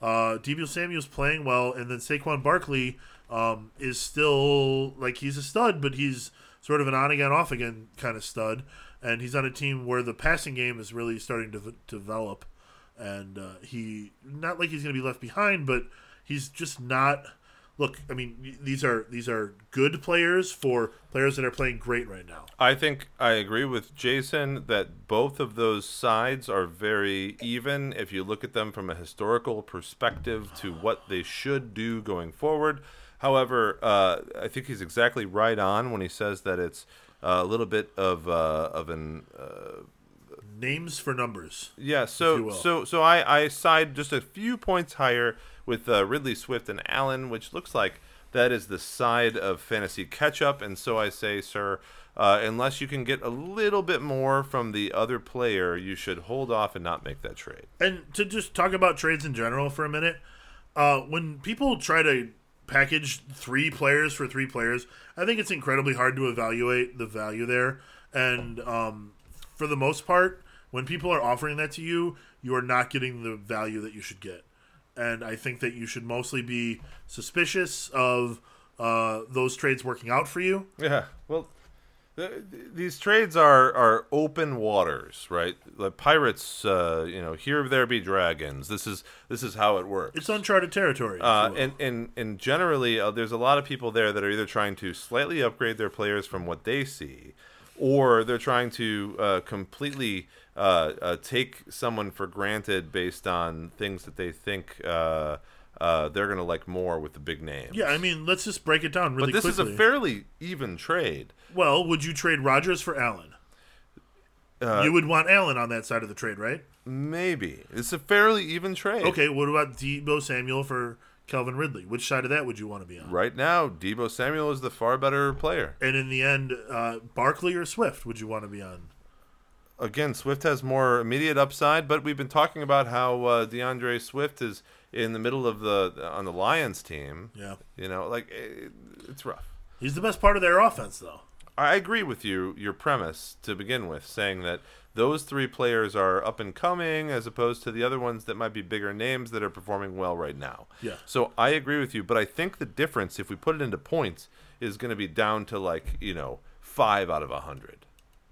Speaker 1: Uh, Deebo Samuel's playing well, and then Saquon Barkley um, is still like he's a stud, but he's sort of an on again, off again kind of stud. And he's on a team where the passing game is really starting to develop. And uh, he, not like he's going to be left behind, but he's just not. Look, I mean, these are these are good players for players that are playing great right now.
Speaker 2: I think I agree with Jason that both of those sides are very even if you look at them from a historical perspective to what they should do going forward. However, uh, I think he's exactly right on when he says that it's a little bit of uh, of an uh,
Speaker 1: Names for numbers.
Speaker 2: yeah. So so so I I side just a few points higher with uh, Ridley Swift and Allen, which looks like that is the side of fantasy catch up, and so I say, sir. Uh, unless you can get a little bit more from the other player, you should hold off and not make that trade.
Speaker 1: And to just talk about trades in general for a minute, uh, when people try to package three players for three players, I think it's incredibly hard to evaluate the value there. And um, for the most part, when people are offering that to you, you are not getting the value that you should get. And I think that you should mostly be suspicious of uh, those trades working out for you.
Speaker 2: Yeah, well, these trades are are open waters, right? The pirates, uh, you know, here there be dragons. This is this is how it works.
Speaker 1: It's uncharted territory.
Speaker 2: Uh, and, and and generally, uh, there's a lot of people there that are either trying to slightly upgrade their players from what they see, or they're trying to uh, completely uh, uh, take someone for granted based on things that they think uh, they're going to like more with the big names.
Speaker 1: yeah, I mean, let's just break it down really
Speaker 2: but this
Speaker 1: quickly.
Speaker 2: is a fairly even trade.
Speaker 1: well, would you trade Rodgers for Allen?
Speaker 2: Uh,
Speaker 1: you would want Allen on that side of the trade, right?
Speaker 2: Maybe it's a fairly even trade.
Speaker 1: Okay, what about Deebo Samuel for Calvin Ridley? Which side of that would you want to be on?
Speaker 2: Right now, Deebo Samuel is the far better player.
Speaker 1: And in the end, uh, Barkley or Swift would you want to be on?
Speaker 2: Again, Swift has more immediate upside, but we've been talking about how uh, DeAndre Swift is in the middle of the on the Lions team.
Speaker 1: Yeah,
Speaker 2: You know, like it, it's rough.
Speaker 1: he's the best part of their offense, though.
Speaker 2: I agree with you, your premise to begin with, saying that those three players are up and coming as opposed to the other ones that might be bigger names that are performing well right now.
Speaker 1: Yeah.
Speaker 2: So I agree with you, but I think the difference, if we put it into points, is going to be down to like, you know, five out of a hundred.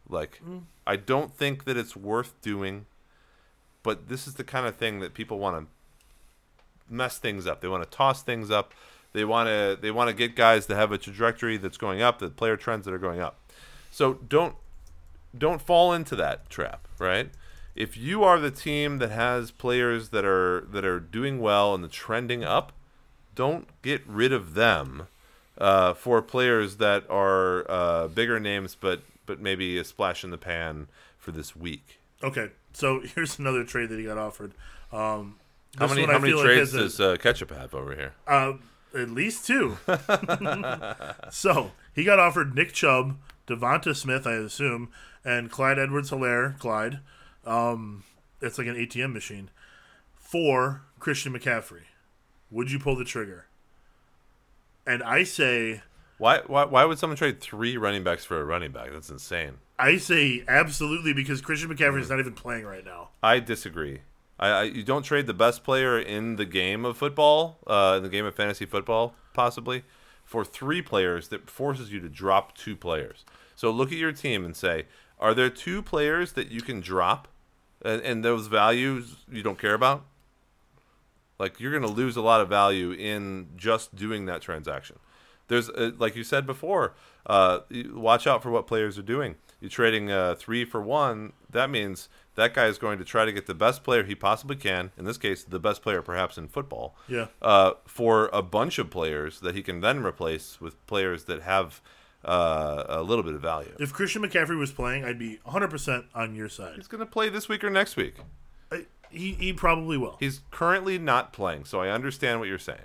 Speaker 2: Like, hmm. I don't think that it's worth doing, but this is the kind of thing that people want to mess things up. They want to toss things up. They want to they want to get guys to have a trajectory that's going up, the player trends that are going up. So don't don't fall into that trap, right? If you are the team that has players that are that are doing well and the trending up, don't get rid of them uh, for players that are uh, bigger names, but but maybe a splash in the pan for this week.
Speaker 1: Okay, so here's another trade that he got offered. Um,
Speaker 2: How many how many
Speaker 1: feel like
Speaker 2: trades
Speaker 1: has a-
Speaker 2: does uh, Ketchup have over here?
Speaker 1: Uh, At least two. so he got offered Nick Chubb, Devonta Smith, I assume, and Clyde Edwards Helaire, Clyde. Um, it's like an ATM machine. For Christian McCaffrey. Would you pull the trigger? And I say
Speaker 2: Why, why why would someone trade three running backs for a running back? That's insane.
Speaker 1: I say absolutely because Christian McCaffrey is not even playing right now.
Speaker 2: I disagree. I, I you don't trade the best player in the game of football, uh, in the game of fantasy football, possibly, for three players that forces you to drop two players. So look at your team and say, are there two players that you can drop, and, and those values you don't care about? Like you're going to lose a lot of value in just doing that transaction. There's, uh, like you said before, uh, watch out for what players are doing. You're trading uh, three for one. That means that guy is going to try to get the best player he possibly can. In this case, the best player perhaps in football.
Speaker 1: Yeah.
Speaker 2: Uh, for a bunch of players that he can then replace with players that have uh, a little bit of value.
Speaker 1: If Christian McCaffrey was playing, I'd be 100% on your side.
Speaker 2: He's going to play this week or next week.
Speaker 1: I, he, he probably will.
Speaker 2: He's currently not playing, so I understand what you're saying.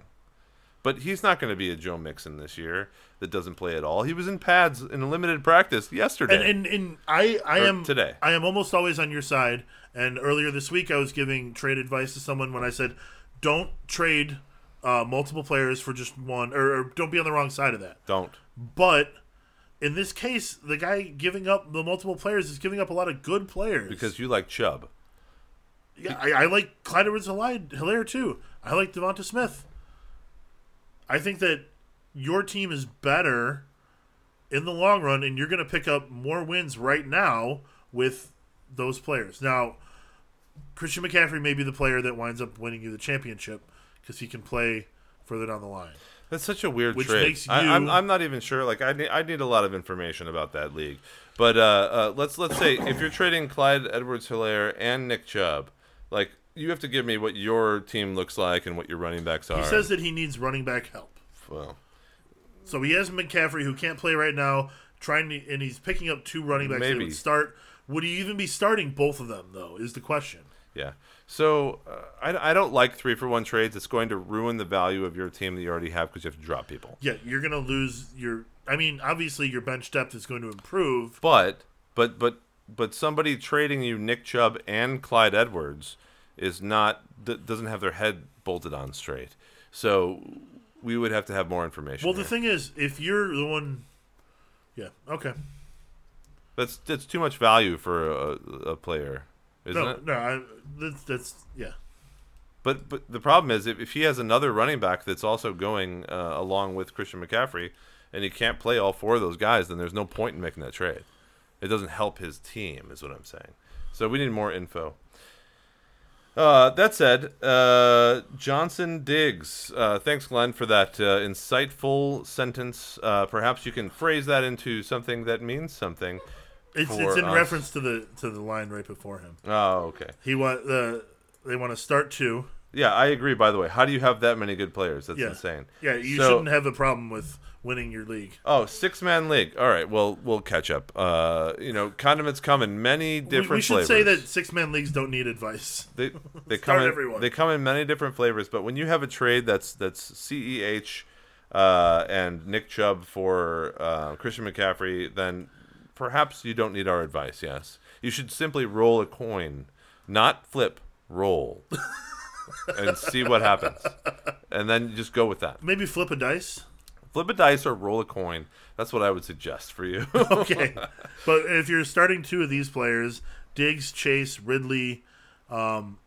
Speaker 2: But he's not going to be a Joe Mixon this year that doesn't play at all. He was in pads in a limited practice yesterday.
Speaker 1: and, and and I I am
Speaker 2: today.
Speaker 1: I am almost always on your side. And earlier this week, I was giving trade advice to someone when I said, "Don't trade uh, multiple players for just one, or, or don't be on the wrong side of that."
Speaker 2: Don't.
Speaker 1: But in this case, the guy giving up the multiple players is giving up a lot of good players.
Speaker 2: Because you like Chubb.
Speaker 1: yeah, I, I like Clyde Edwards Helaire too. I like Devonta Smith. I think that your team is better in the long run, and you're going to pick up more wins right now with those players. Now, Christian McCaffrey may be the player that winds up winning you the championship because he can play further down the line.
Speaker 2: That's such a weird
Speaker 1: Which
Speaker 2: trade.
Speaker 1: makes
Speaker 2: I, I'm, I'm not even sure. Like I need, I need a lot of information about that league. But uh, uh, let's let's say if you're trading Clyde Edwards-Helaire and Nick Chubb, like you have to give me what your team looks like and what your running backs are.
Speaker 1: He says that he needs running back help.
Speaker 2: well,
Speaker 1: So he has McCaffrey who can't play right now, trying to, and he's picking up two running backs that
Speaker 2: Maybe.
Speaker 1: would start. Would he even be starting both of them though? Is the question.
Speaker 2: yeah. So uh, I, I don't like three for one trades. It's going to ruin the value of your team that you already have because you have to drop people.
Speaker 1: Yeah, you're gonna lose your. I mean, obviously your bench depth is going to improve.
Speaker 2: But but but but somebody trading you Nick Chubb and Clyde Edwards is not doesn't have their head bolted on straight. So we would have to have more information.
Speaker 1: Well, the thing is, if you're the one, yeah, okay,
Speaker 2: that's that's too much value for a, a player, isn't
Speaker 1: no,
Speaker 2: it?
Speaker 1: no, I, that's, that's yeah,
Speaker 2: But but the problem is if, if he has another running back that's also going uh, along with Christian McCaffrey, and he can't play all four of those guys, then there's no point in making that trade. It doesn't help his team, is what I'm saying. So we need more info. Uh, that said, uh, Johnson Diggs. Uh, thanks, Glenn, for that uh, insightful sentence. Uh, perhaps you can phrase that into something that means something.
Speaker 1: it's it's in
Speaker 2: us.
Speaker 1: reference to the to the line right before him.
Speaker 2: Oh, okay.
Speaker 1: He want the they want to start two.
Speaker 2: Yeah, I agree. By the way, how do you have that many good players? That's
Speaker 1: Yeah,
Speaker 2: insane.
Speaker 1: Yeah, you
Speaker 2: So-
Speaker 1: shouldn't have a problem with winning your league.
Speaker 2: Oh, six man league. All right, well we'll catch up. Uh, you know, condiments come in many
Speaker 1: We,
Speaker 2: different
Speaker 1: we should
Speaker 2: flavors.
Speaker 1: say that six man leagues don't need advice.
Speaker 2: they they come in
Speaker 1: everyone.
Speaker 2: they come in many different flavors. But when you have a trade that's that's Ceh uh, and Nick Chubb for uh, Christian McCaffrey, then perhaps you don't need our advice. Yes, you should simply roll a coin, not flip, roll, and see what happens, and then just go with that.
Speaker 1: Maybe flip a dice.
Speaker 2: Flip a dice or roll a coin. That's what I would suggest for you.
Speaker 1: okay. but if you're starting two of these players, Diggs, Chase, Ridley, um,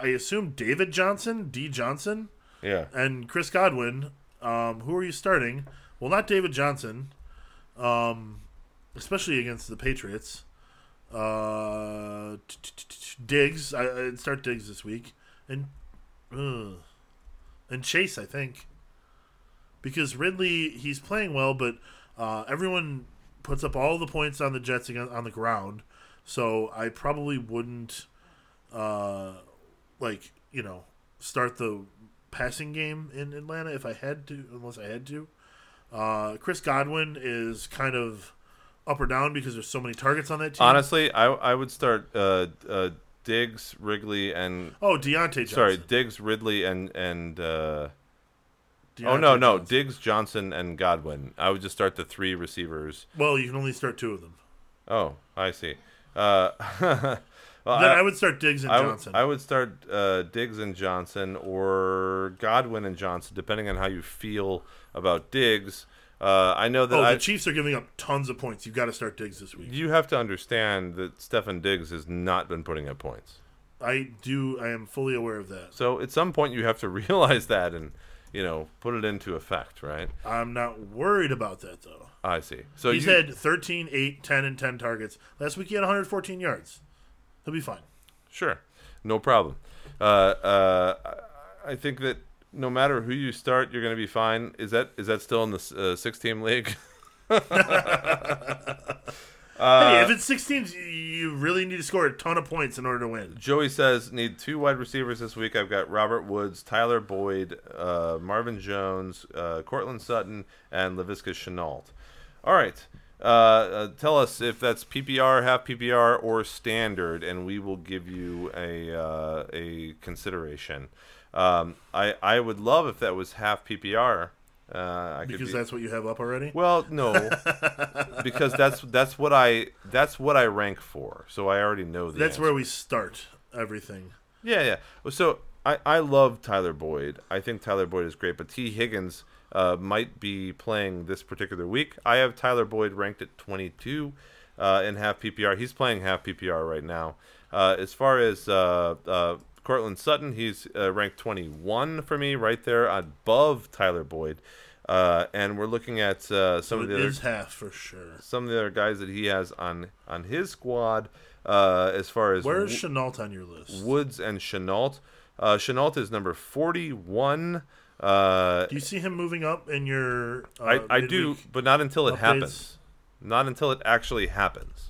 Speaker 1: I assume David Johnson, D Johnson,
Speaker 2: yeah.
Speaker 1: and Chris Godwin, um, who are you starting? Well, not David Johnson, um, especially against the Patriots. Uh, Diggs, I, I'd start Diggs this week, and uh, and Chase, I think, because Ridley he's playing well, but uh, everyone puts up all the points on the Jets against, on the ground, so I probably wouldn't, uh, like you know, start the passing game in Atlanta if I had to, unless I had to. Uh, Chris Godwin is kind of up or down because there's so many targets on that team.
Speaker 2: Honestly, I I would start uh, uh, Diggs, Ridley, and
Speaker 1: oh, Diontae Johnson.
Speaker 2: sorry, Diggs, Ridley, and and uh, Oh no, no,
Speaker 1: Johnson.
Speaker 2: Diggs, Johnson, and Godwin. I would just start the three receivers.
Speaker 1: Well, you can only start two of them.
Speaker 2: Oh, I see. Uh, well,
Speaker 1: Then
Speaker 2: I,
Speaker 1: I, would start Diggs and
Speaker 2: I
Speaker 1: Johnson.
Speaker 2: I would start uh, Diggs and Johnson or Godwin and Johnson, depending on how you feel about Diggs. Uh, I know that
Speaker 1: oh,
Speaker 2: I,
Speaker 1: the Chiefs are giving up tons of points. You've got to start Diggs this week.
Speaker 2: you have to understand that Stefon Diggs has not been putting up points.
Speaker 1: I do. I am fully aware of that.
Speaker 2: So at some point you have to realize that and you know put it into effect, right?
Speaker 1: I'm not worried about that though.
Speaker 2: I see. So
Speaker 1: He's
Speaker 2: you,
Speaker 1: had 13, 8, 10, and 10 targets. Last week he had 114 yards. He'll be fine.
Speaker 2: Sure, no problem. Uh, uh, I think that no matter who you start, you're going to be fine. Is that is that still in the uh, six team league? Uh,
Speaker 1: hey, if it's 16, you really need to score a ton of points in order to win.
Speaker 2: Joey says need two wide receivers this week. I've got Robert Woods, Tyler Boyd, uh, Marvin Jones, uh, Courtland Sutton, and Laviska Shenault. All right. Uh, uh, tell us if that's PPR, half PPR, or standard, and we will give you a uh, a consideration. Um, I I would love if that was half PPR. Uh,
Speaker 1: Because
Speaker 2: be-
Speaker 1: that's what you have up already.
Speaker 2: well, no, because that's that's what I that's what I rank for. So I already know.
Speaker 1: That's
Speaker 2: answer.
Speaker 1: where we start everything.
Speaker 2: Yeah, yeah. So I, I love Tyler Boyd. I think Tyler Boyd is great, but T. Higgins uh, might be playing this particular week. I have Tyler Boyd ranked at 22 uh, in half PPR. He's playing half PPR right now. Uh, as far as uh, uh, Courtland Sutton, he's uh, ranked 21 for me, right there above Tyler Boyd. Uh, and we're looking at uh, some
Speaker 1: So
Speaker 2: of the other
Speaker 1: half for sure.
Speaker 2: some of the other guys that he has on on his squad. Uh, as far as
Speaker 1: Where's Shenault on your list?
Speaker 2: Woods and Shenault. Uh, Shenault is number 41. Uh,
Speaker 1: Do you see him moving up in your? Uh,
Speaker 2: I, I do, but not until it
Speaker 1: updates?
Speaker 2: happens. Not until it actually happens.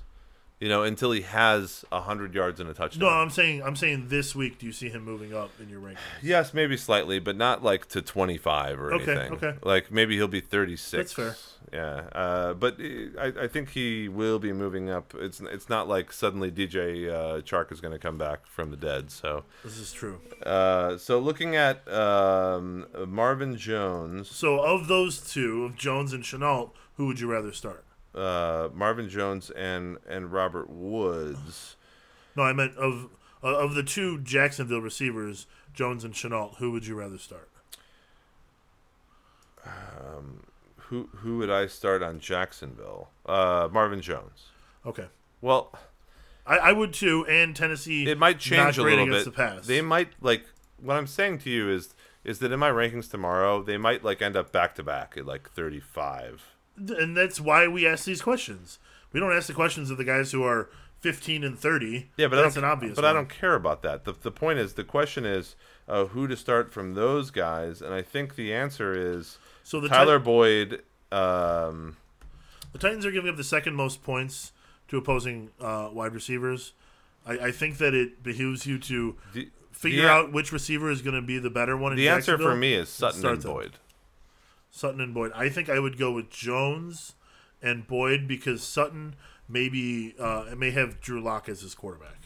Speaker 2: You know, until he has 100 yards and a touchdown.
Speaker 1: No, I'm saying I'm saying this week. Do you see him moving up in your rankings?
Speaker 2: Yes, maybe slightly, but not like to 25 or
Speaker 1: Okay,
Speaker 2: anything.
Speaker 1: okay.
Speaker 2: Like maybe he'll be 36.
Speaker 1: That's fair.
Speaker 2: Yeah, uh, but I, I think he will be moving up. It's it's not like suddenly DJ uh, Chark is going to come back from the dead. So
Speaker 1: This is true.
Speaker 2: Uh, so looking at um, Marvin Jones,
Speaker 1: So of those two, of Jones and Shenault, who would you rather start?
Speaker 2: Uh, Marvin Jones and and Robert Woods.
Speaker 1: No, I meant of uh, of the two Jacksonville receivers, Jones and Shenault. Who would you rather start?
Speaker 2: Um, who who would I start on Jacksonville? Uh, Marvin Jones.
Speaker 1: Okay,
Speaker 2: Well,
Speaker 1: I, I would too. And Tennessee,
Speaker 2: it might change a little bit.
Speaker 1: The pass.
Speaker 2: They might like what I'm saying to you is is that in my rankings tomorrow they might like end up back to back at like 35.
Speaker 1: And that's why we ask these questions. We don't ask the questions of the guys who are 15 and 30.
Speaker 2: Yeah, but
Speaker 1: that's
Speaker 2: I
Speaker 1: an
Speaker 2: don't,
Speaker 1: obvious.
Speaker 2: But I don't care about that. The the point is the question is uh, who to start from those guys, and I think the answer is
Speaker 1: So the
Speaker 2: Tyler
Speaker 1: Tit-
Speaker 2: Boyd. Um,
Speaker 1: the Titans are giving up the second most points to opposing uh, wide receivers. I, I think that it behooves you to
Speaker 2: the,
Speaker 1: figure
Speaker 2: the-
Speaker 1: out which receiver is going to be the better one. In
Speaker 2: The answer for me is Sutton and
Speaker 1: them. Sutton and Boyd. I think I would go with Jones and Boyd because Sutton maybe uh, may have Drew Lock as his quarterback.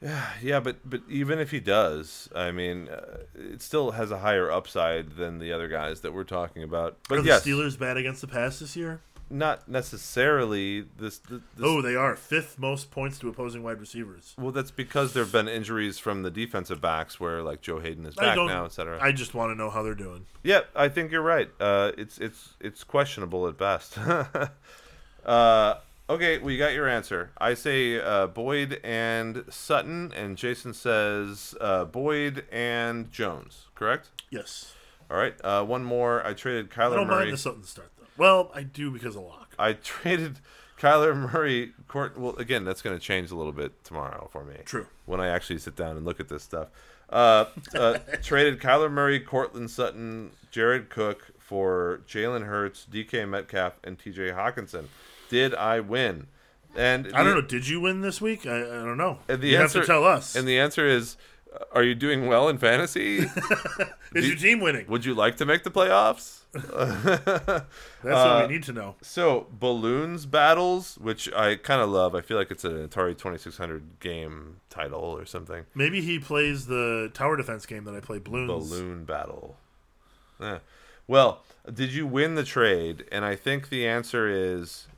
Speaker 2: Yeah, yeah, but but even if he does, I mean, uh, it still has a higher upside than the other guys that we're talking about. But
Speaker 1: Are
Speaker 2: yes,
Speaker 1: the Steelers bad against the pass this year?
Speaker 2: Not necessarily this. this,
Speaker 1: Oh, they are fifth most points to opposing wide receivers.
Speaker 2: well, that's because there have been injuries from the defensive backs, where like Joe Haden is back now, etc.
Speaker 1: I just want to know how they're doing.
Speaker 2: Yeah, I think you're right. Uh, it's it's it's questionable at best. uh, okay, we got your answer. I say uh, Boyd and Sutton, and Jason says uh, Boyd and Jones. Correct.
Speaker 1: Yes.
Speaker 2: All right. Uh, one more. I traded
Speaker 1: I
Speaker 2: Kyler
Speaker 1: don't
Speaker 2: Murray.
Speaker 1: mind the Sutton start. Well, I do because of Lock.
Speaker 2: I traded Kyler Murray. Court. Well, again, that's going to change a little bit tomorrow for me.
Speaker 1: True.
Speaker 2: When I actually sit down and look at this stuff. Uh, uh, traded Kyler Murray, Courtland Sutton, Jared Cook for Jalen Hurts, DK Metcalf, and TJ Hockenson. Did I win? And
Speaker 1: I don't
Speaker 2: the-
Speaker 1: know. Did you win this week? I, I don't know.
Speaker 2: And the
Speaker 1: you
Speaker 2: answer,
Speaker 1: have to tell us.
Speaker 2: And the answer is, uh, are you doing well in fantasy?
Speaker 1: Is your team winning?
Speaker 2: Would you like to make the playoffs?
Speaker 1: That's
Speaker 2: uh,
Speaker 1: what we need to know.
Speaker 2: So balloons battles, which I kind of love. I feel like it's an Atari Twenty Six Hundred game title or something.
Speaker 1: Maybe he plays the tower defense game that I play balloons.
Speaker 2: Balloon battle. Yeah. Well, did you win the trade? And I think the answer is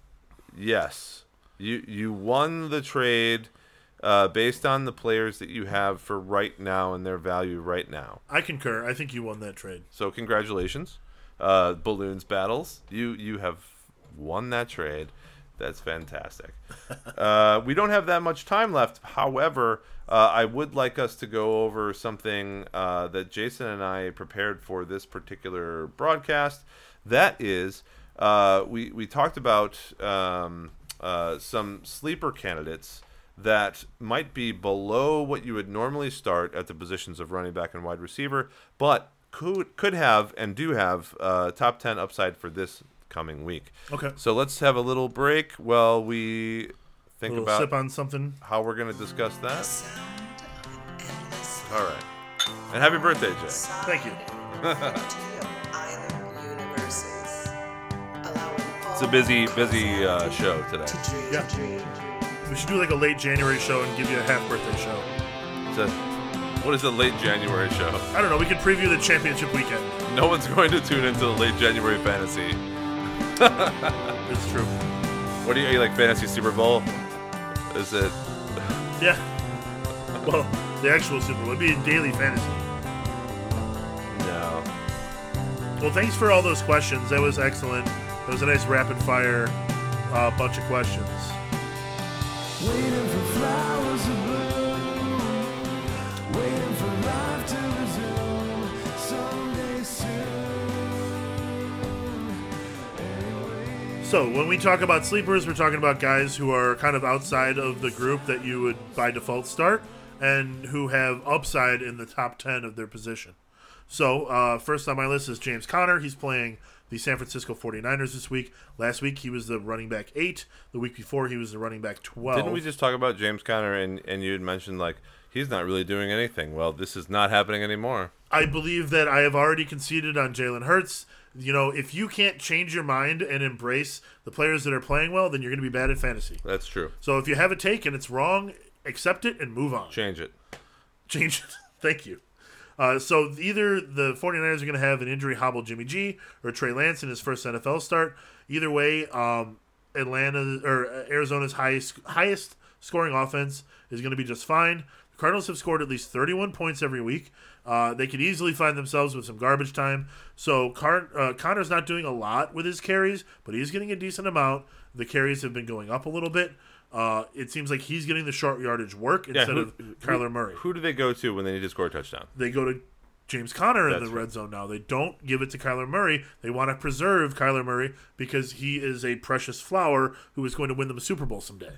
Speaker 2: yes. You you won the trade uh, based on the players that you have for right now and their value right now.
Speaker 1: I concur. I think you won that trade.
Speaker 2: So congratulations, uh, balloons battles. You you have won that trade. That's fantastic. uh, we don't have that much time left. However, uh, I would like us to go over something uh, that Jason and I prepared for this particular broadcast. That is, uh, we we talked about um, uh, some sleeper candidates that might be below what you would normally start at the positions of running back and wide receiver, but could could have and do have uh, top ten upside for this coming week.
Speaker 1: Okay.
Speaker 2: So let's have a little break while we think about
Speaker 1: sip on something.
Speaker 2: how we're going to discuss that. All right. And happy birthday, Jay.
Speaker 1: Thank you.
Speaker 2: It's a busy, busy uh, show today.
Speaker 1: Yeah. We should do like a late January show and give you a half birthday show.
Speaker 2: It's a, what is a late January show?
Speaker 1: I don't know. We could preview the championship weekend.
Speaker 2: No one's going to tune into the late January fantasy.
Speaker 1: It's true.
Speaker 2: What do you, are you like fantasy Super Bowl? Is it?
Speaker 1: Yeah. Well, the actual Super Bowl. It'd be daily fantasy.
Speaker 2: No.
Speaker 1: Well, thanks for all those questions. That was excellent. It was a nice rapid fire uh, bunch of questions. So, when we talk about sleepers, we're talking about guys who are kind of outside of the group that you would by default start and who have upside in the top 10 of their position. So, uh, first on my list is James Conner. He's playing the San Francisco 49ers this week. Last week, he was the running back 8. The week before, he was the running back 12.
Speaker 2: Didn't we just talk about James Conner and and you had mentioned like he's not really doing anything? Well, this is not happening anymore.
Speaker 1: I believe that I have already conceded on Jalen Hurts. You know, if you can't change your mind and embrace the players that are playing well, then you're going to be bad at fantasy.
Speaker 2: That's true.
Speaker 1: So if you have a take and it's wrong, accept it and move on.
Speaker 2: Change it.
Speaker 1: Change it. Thank you. Uh, so either the 49ers are going to have an injury hobble Jimmy G or Trey Lance in his first NFL start. Either way, um, Atlanta or Arizona's highest highest scoring offense is going to be just fine. The Cardinals have scored at least 31 points every week. Uh, they could easily find themselves with some garbage time. So Car- uh, Conner's not doing a lot with his carries, but he's getting a decent amount. The carries have been going up a little bit. Uh, it seems like he's getting the short yardage work
Speaker 2: Yeah,
Speaker 1: instead
Speaker 2: who-
Speaker 1: of Kyler Murray.
Speaker 2: Who do they go to when they need to score a touchdown?
Speaker 1: they go to James Conner in
Speaker 2: That's
Speaker 1: the red zone now. They don't give it to Kyler Murray. They want to preserve Kyler Murray because he is a precious flower who is going to win them a Super Bowl someday.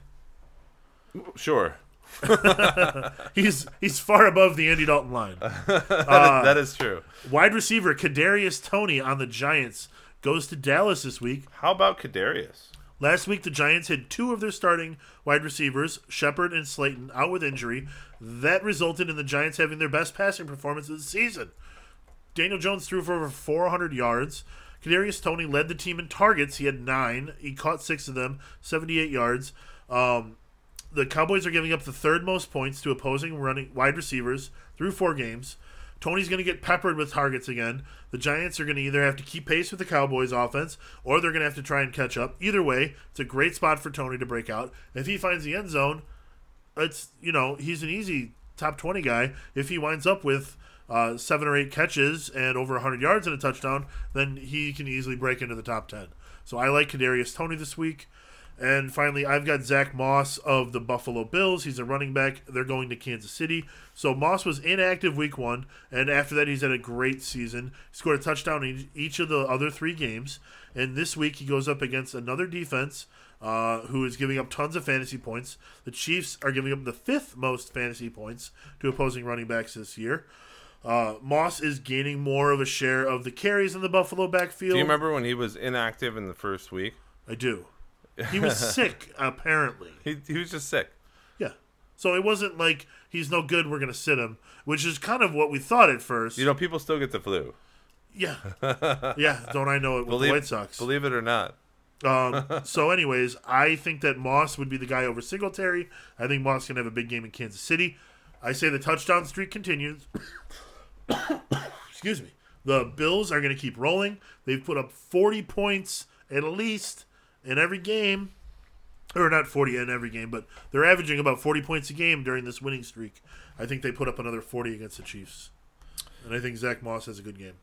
Speaker 2: Sure.
Speaker 1: He's he's far above the Andy Dalton line.
Speaker 2: That is-
Speaker 1: Uh,
Speaker 2: that is true.
Speaker 1: Wide receiver Kadarius Toney on the Giants goes to Dallas this week.
Speaker 2: How about Kadarius?
Speaker 1: Last week, the Giants had two of their starting wide receivers, Shepard and Slayton, out with injury. That resulted in the Giants having their best passing performance of the season. Daniel Jones threw for over 400 yards. Kadarius Toney led the team in targets. He had nine. He caught six of them, 78 yards. Um, the Cowboys are giving up the third most points to opposing running wide receivers through four games. Toney's going to get peppered with targets again. The Giants are going to either have to keep pace with the Cowboys' offense or they're going to have to try and catch up. Either way, it's a great spot for Toney to break out. If he finds the end zone, it's you know he's an easy top 20 guy. If he winds up with uh, seven or eight catches and over 100 yards and a touchdown, then he can easily break into the top 10. So I like Kadarius Toney this week. And finally, I've got Zach Moss of the Buffalo Bills. He's a running back. They're going to Kansas City. So Moss was inactive week one, and after that, he's had a great season. He scored a touchdown in each of the other three games. And this week, he goes up against another defense uh, who is giving up tons of fantasy points. The Chiefs are giving up the fifth most fantasy points to opposing running backs this year. Uh, Moss is gaining more of a share of the carries in the Buffalo backfield.
Speaker 2: Do you remember when he was inactive in the first week?
Speaker 1: I do. He was sick, apparently.
Speaker 2: He, he was just sick.
Speaker 1: Yeah. So it wasn't like he's no good, we're going to sit him, which is kind of what we thought at first.
Speaker 2: You know, people still get the flu.
Speaker 1: yeah. Yeah. Don't I know it with
Speaker 2: Believe,
Speaker 1: the White Sox?
Speaker 2: believe it or not.
Speaker 1: Um, so, anyways, I think that Moss would be the guy over Singletary. I think Moss can have a big game in Kansas City. I say the touchdown streak continues. Excuse me. The Bills are going to keep rolling. They've put up 40 points at least in every game. Or not 40 in every game, but they're averaging about 40 points a game during this winning streak. I think they put up another 40 against the Chiefs. And I think Zach Moss has a good game.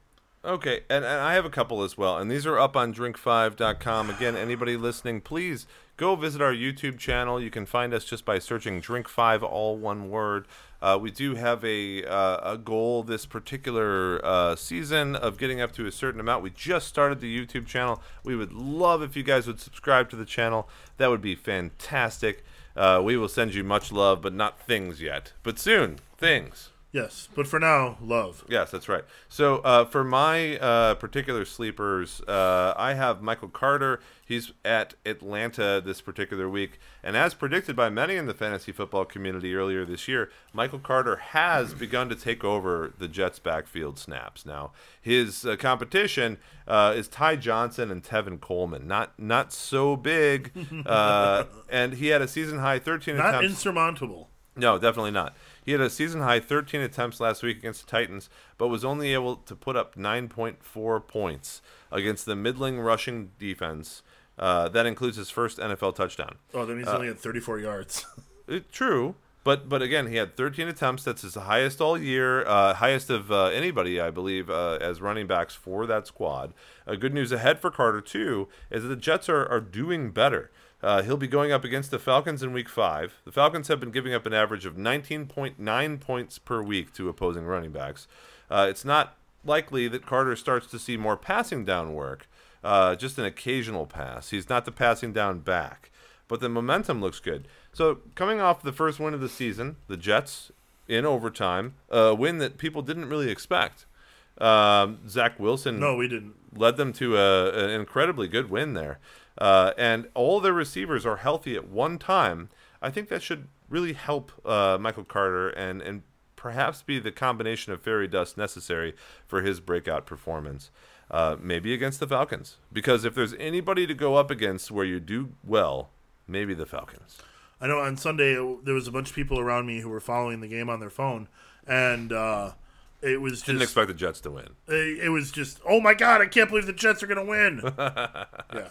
Speaker 2: Okay, and, and I have a couple as well, and these are up on drink5.com. Again, anybody listening, please go visit our YouTube channel. You can find us just by searching Drink5, all one word. Uh, we do have a, uh, a goal this particular uh, season of getting up to a certain amount. We just started the YouTube channel. We would love if you guys would subscribe to the channel. That would be fantastic. Uh, we will send you much love, but not things yet. But soon, things.
Speaker 1: Yes, but for now, love.
Speaker 2: Yes, that's right. So uh, for my uh, particular sleepers, uh, I have Michael Carter. He's at Atlanta this particular week, and as predicted by many in the fantasy football community earlier this year, Michael Carter has begun to take over the Jets' backfield snaps. Now his uh, competition uh, is Ty Johnson and Tevin Coleman. Not not so big, uh, and he had a season high 13
Speaker 1: Not
Speaker 2: attempts.
Speaker 1: insurmountable.
Speaker 2: No, definitely not. He had a season high 13 attempts last week against the Titans, but was only able to put up 9.4 points against the middling rushing defense. Uh, that includes his first NFL touchdown.
Speaker 1: Oh, then he's
Speaker 2: Uh,
Speaker 1: only had 34 yards.
Speaker 2: It, true, but but again, he had 13 attempts. That's his highest all year, uh, highest of uh, anybody, I believe, uh, as running backs for that squad. Uh, good news ahead for Carter too is that the Jets are are doing better. Uh, he'll be going up against the Falcons in Week Five. The Falcons have been giving up an average of 19.9 points per week to opposing running backs. Uh, it's not likely that Carter starts to see more passing down work, uh, just an occasional pass. He's not the passing down back but the momentum looks good. So coming off the first win of the season, the Jets in overtime, a win that people didn't really expect. Um, Zach Wilson
Speaker 1: no, we didn't.
Speaker 2: led them to a, an incredibly good win there, uh, and all their receivers are healthy at one time. I think that should really help uh, Michael Carter and and perhaps be the combination of fairy dust necessary for his breakout performance. Uh, maybe against the Falcons, because if there's anybody to go up against where you do well, maybe the Falcons.
Speaker 1: I know on Sunday uh, there was a bunch of people around me who were following the game on their phone, and uh, it was just
Speaker 2: Didn't expect the Jets to win.
Speaker 1: it, it was just oh my god, I can't believe the Jets are gonna win. yeah,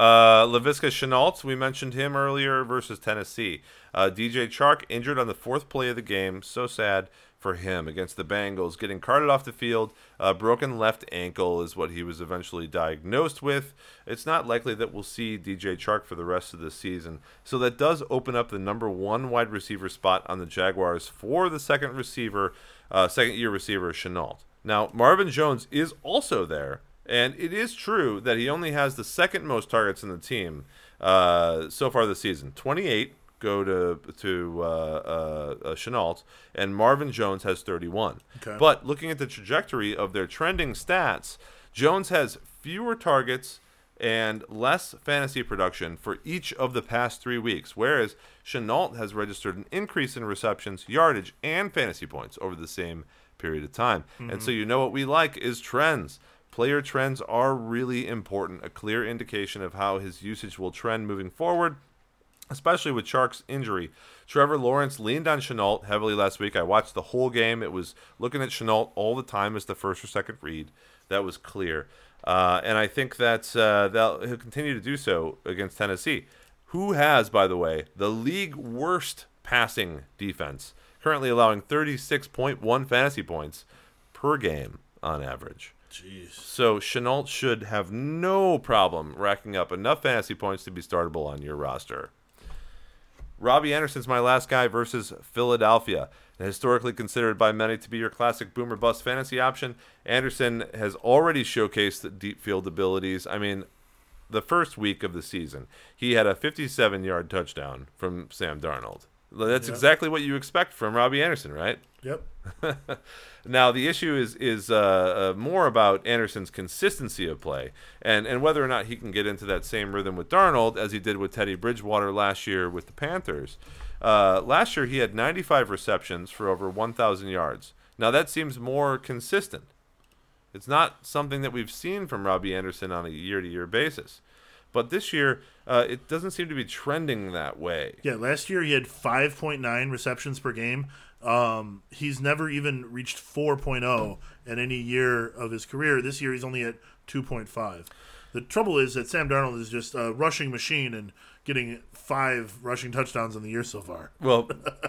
Speaker 2: Uh, Laviska Shenault, we mentioned him earlier versus Tennessee. Uh, DJ Chark injured on the fourth play of the game. So sad for him against the Bengals. Getting carted off the field. Broken left ankle is what he was eventually diagnosed with. It's not likely that we'll see DJ Chark for the rest of the season. So that does open up the number one wide receiver spot on the Jaguars for the second receiver, uh, second year receiver, Shenault. Now, Marvin Jones is also there. And it is true that he only has the second most targets in the team uh, so far this season. 28 go to to uh, uh, uh, Shenault, and Marvin Jones has 31.
Speaker 1: Okay.
Speaker 2: But looking at the trajectory of their trending stats, Jones has fewer targets and less fantasy production for each of the past three weeks, whereas Shenault has registered an increase in receptions, yardage, and fantasy points over the same period of time. And so you know what we like is trends. Player trends are really important, a clear indication of how his usage will trend moving forward, especially with Chark's injury. Trevor Lawrence leaned on Shenault heavily last week. I watched the whole game. It was looking at Shenault all the time as the first or second read. That was clear. Uh, and I think that uh, they'll, he'll continue to do so against Tennessee, who has, by the way, the league worst passing defense, currently allowing 36.1 fantasy points per game on average.
Speaker 1: Jeez.
Speaker 2: So Shenault should have no problem racking up enough fantasy points to be startable on your roster. Robbie Anderson's my last guy versus Philadelphia. Historically considered by many to be your classic boomer bust fantasy option, Anderson has already showcased deep field abilities. I mean, the first week of the season, he had a 57 yard touchdown from Sam Darnold. That's
Speaker 1: Yeah.
Speaker 2: exactly what you expect from Robbie Anderson, right?
Speaker 1: Yep.
Speaker 2: now the issue is is uh, uh, more about Anderson's consistency of play and and whether or not he can get into that same rhythm with Darnold as he did with Teddy Bridgewater last year with the Panthers. Uh, last year he had 95 receptions for over 1,000 yards. Now that seems more consistent. It's not something that we've seen from Robbie Anderson on a year-to-year basis. But this year, uh, it doesn't seem to be trending that way.
Speaker 1: Yeah, last year he had 5.9 receptions per game. Um, he's never even reached 4.0 in any year of his career. This year, he's only at 2.5. The trouble is that Sam Darnold is just a rushing machine and getting five rushing touchdowns in the year so far.
Speaker 2: Well,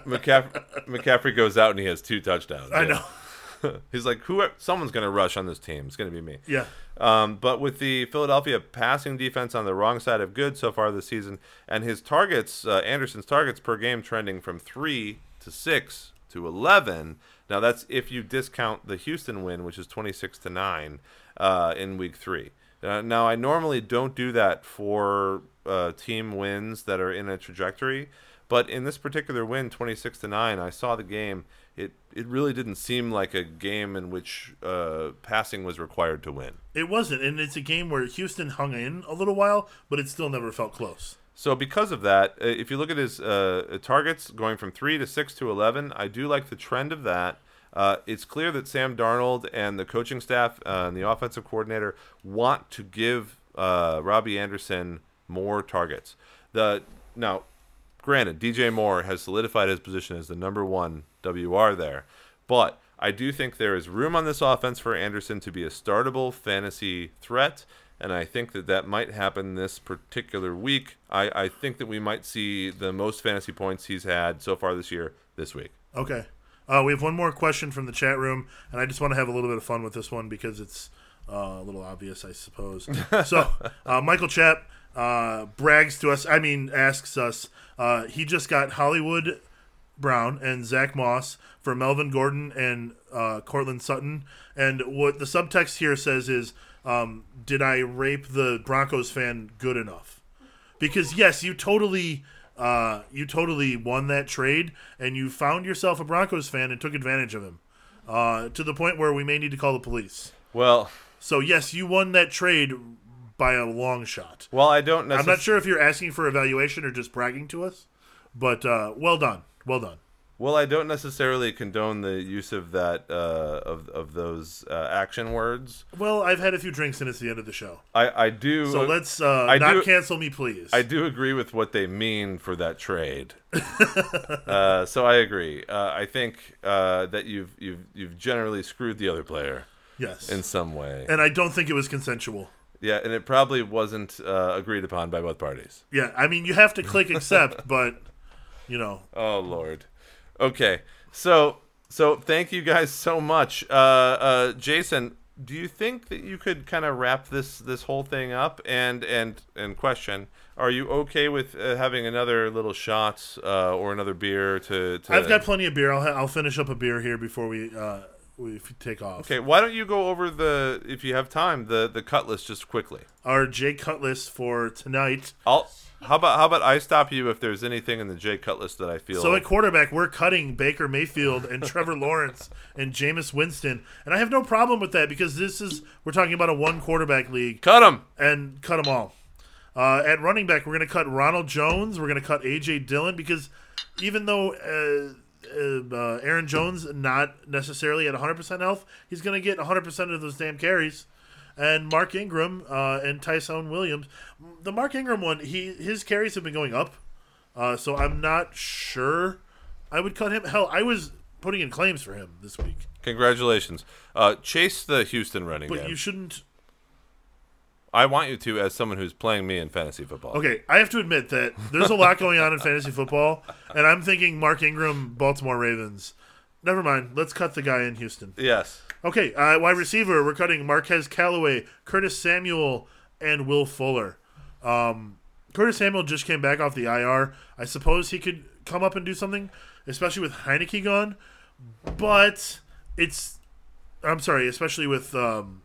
Speaker 2: McCaff- McCaffrey goes out and he has two touchdowns.
Speaker 1: I
Speaker 2: yeah.
Speaker 1: know.
Speaker 2: He's like, who? Someone's going to rush on this team. It's going to be me.
Speaker 1: Yeah.
Speaker 2: Um, but with the Philadelphia passing defense on the wrong side of good so far this season, and his targets, uh, Anderson's targets per game trending from three to six to eleven. Now that's if you discount the Houston win, which is twenty six to nine uh, in week three. Uh, now I normally don't do that for uh, team wins that are in a trajectory, but in this particular win, twenty six to nine, I saw the game. It it really didn't seem like a game in which uh, passing was required to win.
Speaker 1: It wasn't, and it's a game where Houston hung in a little while, but it still never felt close.
Speaker 2: So because of that, uh, if you look at his uh, targets going from three to six to eleven, I do like the trend of that. Uh, it's clear that Sam Darnold and the coaching staff uh, and the offensive coordinator want to give uh, Robbie Anderson more targets. The now, granted, DJ Moore has solidified his position as the number one WR there, but I do think there is room on this offense for Anderson to be a startable fantasy threat and I think that that might happen this particular week. I, I think that we might see the most fantasy points he's had so far this year this week.
Speaker 1: Okay. Uh, we have one more question from the chat room, and I just want to have a little bit of fun with this one because it's uh, a little obvious, I suppose. so, uh, Michael Chap uh, brags to us, I mean, asks us, uh, he just got Hollywood Brown and Zach Moss for Melvin Gordon and uh, Courtland Sutton. And what the subtext here says is, um, did I rape the Broncos fan good enough? Because yes, you totally, uh, you totally won that trade, and you found yourself a Broncos fan and took advantage of him, uh, to the point where we may need to call the police.
Speaker 2: Well,
Speaker 1: So yes, you won that trade by a long shot.
Speaker 2: well, I don't
Speaker 1: I'm not sure if you're asking for evaluation or just bragging to us, but uh, well done, well done.
Speaker 2: Well, I don't necessarily condone the use of that uh, of of those uh, action words.
Speaker 1: Well, I've had a few drinks and it's the end of the show.
Speaker 2: I I do.
Speaker 1: So let's uh,
Speaker 2: I
Speaker 1: not
Speaker 2: do-
Speaker 1: cancel me, please.
Speaker 2: I do agree with what they mean for that trade. uh, so I agree. Uh, I think uh, that you've you've you've generally screwed the other player
Speaker 1: yes,
Speaker 2: in some way.
Speaker 1: and I don't think it was consensual.
Speaker 2: Yeah, and it probably wasn't uh, agreed upon by both parties.
Speaker 1: Yeah, I mean you have to click accept, but you know,
Speaker 2: Oh Lord. Okay, so so thank you guys so much, uh, uh, Jason. Do you think that you could kind of wrap this this whole thing up? And and and question: Are you okay with uh, having another little shot uh, or another beer to? to
Speaker 1: I've got plenty of beer. I'll ha- I'll finish up a beer here before we uh we take off.
Speaker 2: Okay, why don't you go over the if you have time the the cut list just quickly?
Speaker 1: Our J Cutlass for tonight.
Speaker 2: I'll. How about how about I stop you if there's anything in the Jay cut list that I feel
Speaker 1: So at quarterback, we're cutting Baker Mayfield and Trevor Lawrence and Jameis Winston, and I have no problem with that because this is we're talking about a one quarterback league.
Speaker 2: cut them
Speaker 1: and cut them all. Uh, at running back, we're going to cut Ronald Jones. We're going to cut AJ Dillon because even though uh, uh, uh, Aaron Jones not necessarily at 100% health, he's going to get 100% of those damn carries. And Mark Ingram uh, and Ty'Son Williams, the Mark Ingram one, he his carries have been going up, uh, so I'm not sure I would cut him. Hell, I was putting in claims for him this week,
Speaker 2: Congratulations. Uh, chase the Houston running
Speaker 1: but
Speaker 2: game.
Speaker 1: you shouldn't
Speaker 2: I want you to, as someone who's playing me in fantasy football.
Speaker 1: Okay, I have to admit that there's a lot going on in fantasy football, and I'm thinking Mark Ingram, Baltimore Ravens. Never mind. Let's cut the guy in Houston.
Speaker 2: Yes.
Speaker 1: Okay, uh, wide receiver, we're cutting Marquez Callaway, Curtis Samuel, and Will Fuller. Um, Curtis Samuel just came back off the IR. I suppose he could come up and do something, especially with Heinicke gone. But it's, I'm sorry, especially with um,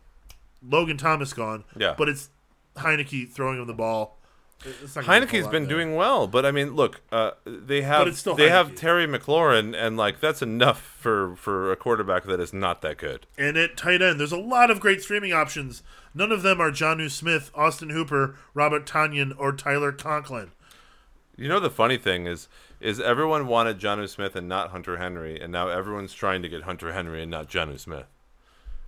Speaker 1: Logan Thomas gone.
Speaker 2: Yeah.
Speaker 1: But it's Heinicke throwing him the ball. It's not gonna do a Heinicke's
Speaker 2: been
Speaker 1: there.
Speaker 2: doing well, but I mean, look, uh, they have they have Terry McLaurin, and like that's enough for for a quarterback that is not that good.
Speaker 1: And at tight end, there's a lot of great streaming options. None of them are Jonnu Smith, Austin Hooper, Robert Tonyan, or Tyler Conklin.
Speaker 2: You know, the funny thing is, is everyone wanted Jonnu Smith and not Hunter Henry, and now everyone's trying to get Hunter Henry and not Jonnu Smith.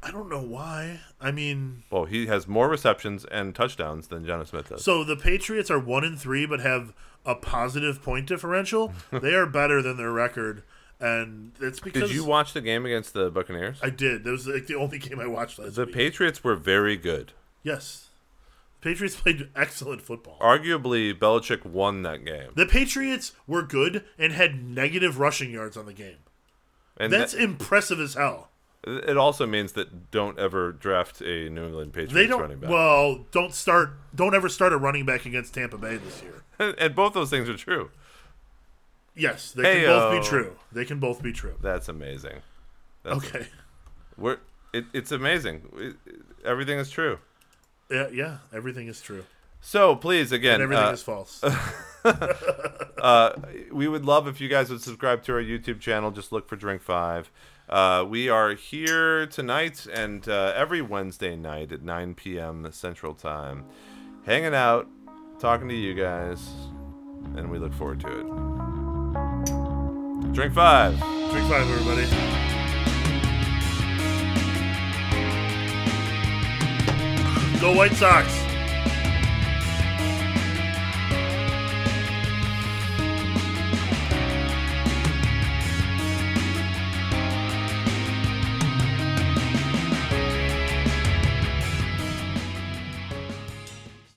Speaker 1: I don't know why. I mean,
Speaker 2: Well, he has more receptions and touchdowns than Jonnu Smith does.
Speaker 1: so the Patriots are one and three, but have a positive point differential. they are better than their record, and it's because
Speaker 2: Did you watch the game against the Buccaneers?
Speaker 1: I did. That was like the only game I watched last
Speaker 2: the
Speaker 1: week.
Speaker 2: Patriots were very good.
Speaker 1: yes, Patriots played excellent football.
Speaker 2: Arguably, Belichick won that game.
Speaker 1: The Patriots were good and had negative rushing yards on the game.
Speaker 2: And
Speaker 1: That's
Speaker 2: that-
Speaker 1: impressive as hell.
Speaker 2: It also means that don't ever draft a New England Patriots
Speaker 1: They
Speaker 2: running
Speaker 1: don't.
Speaker 2: back.
Speaker 1: Well, don't start. Don't ever start a running back against Tampa Bay this year.
Speaker 2: and both those things are true.
Speaker 1: Yes, they can both be true. They can both be true.
Speaker 2: That's amazing. That's
Speaker 1: Okay.
Speaker 2: We're, it, it's amazing. It- it- everything is true.
Speaker 1: Yeah, yeah. Everything is true,
Speaker 2: So please, again,
Speaker 1: and everything
Speaker 2: uh,
Speaker 1: is false.
Speaker 2: uh, we would love if you guys would subscribe to our YouTube channel. Just look for Drink Five. Uh, we are here tonight and uh, every Wednesday night at 9 p.m. Central Time, hanging out, talking to you guys, and we look forward to it. Drink Five.
Speaker 1: Drink five, everybody. Go White Sox.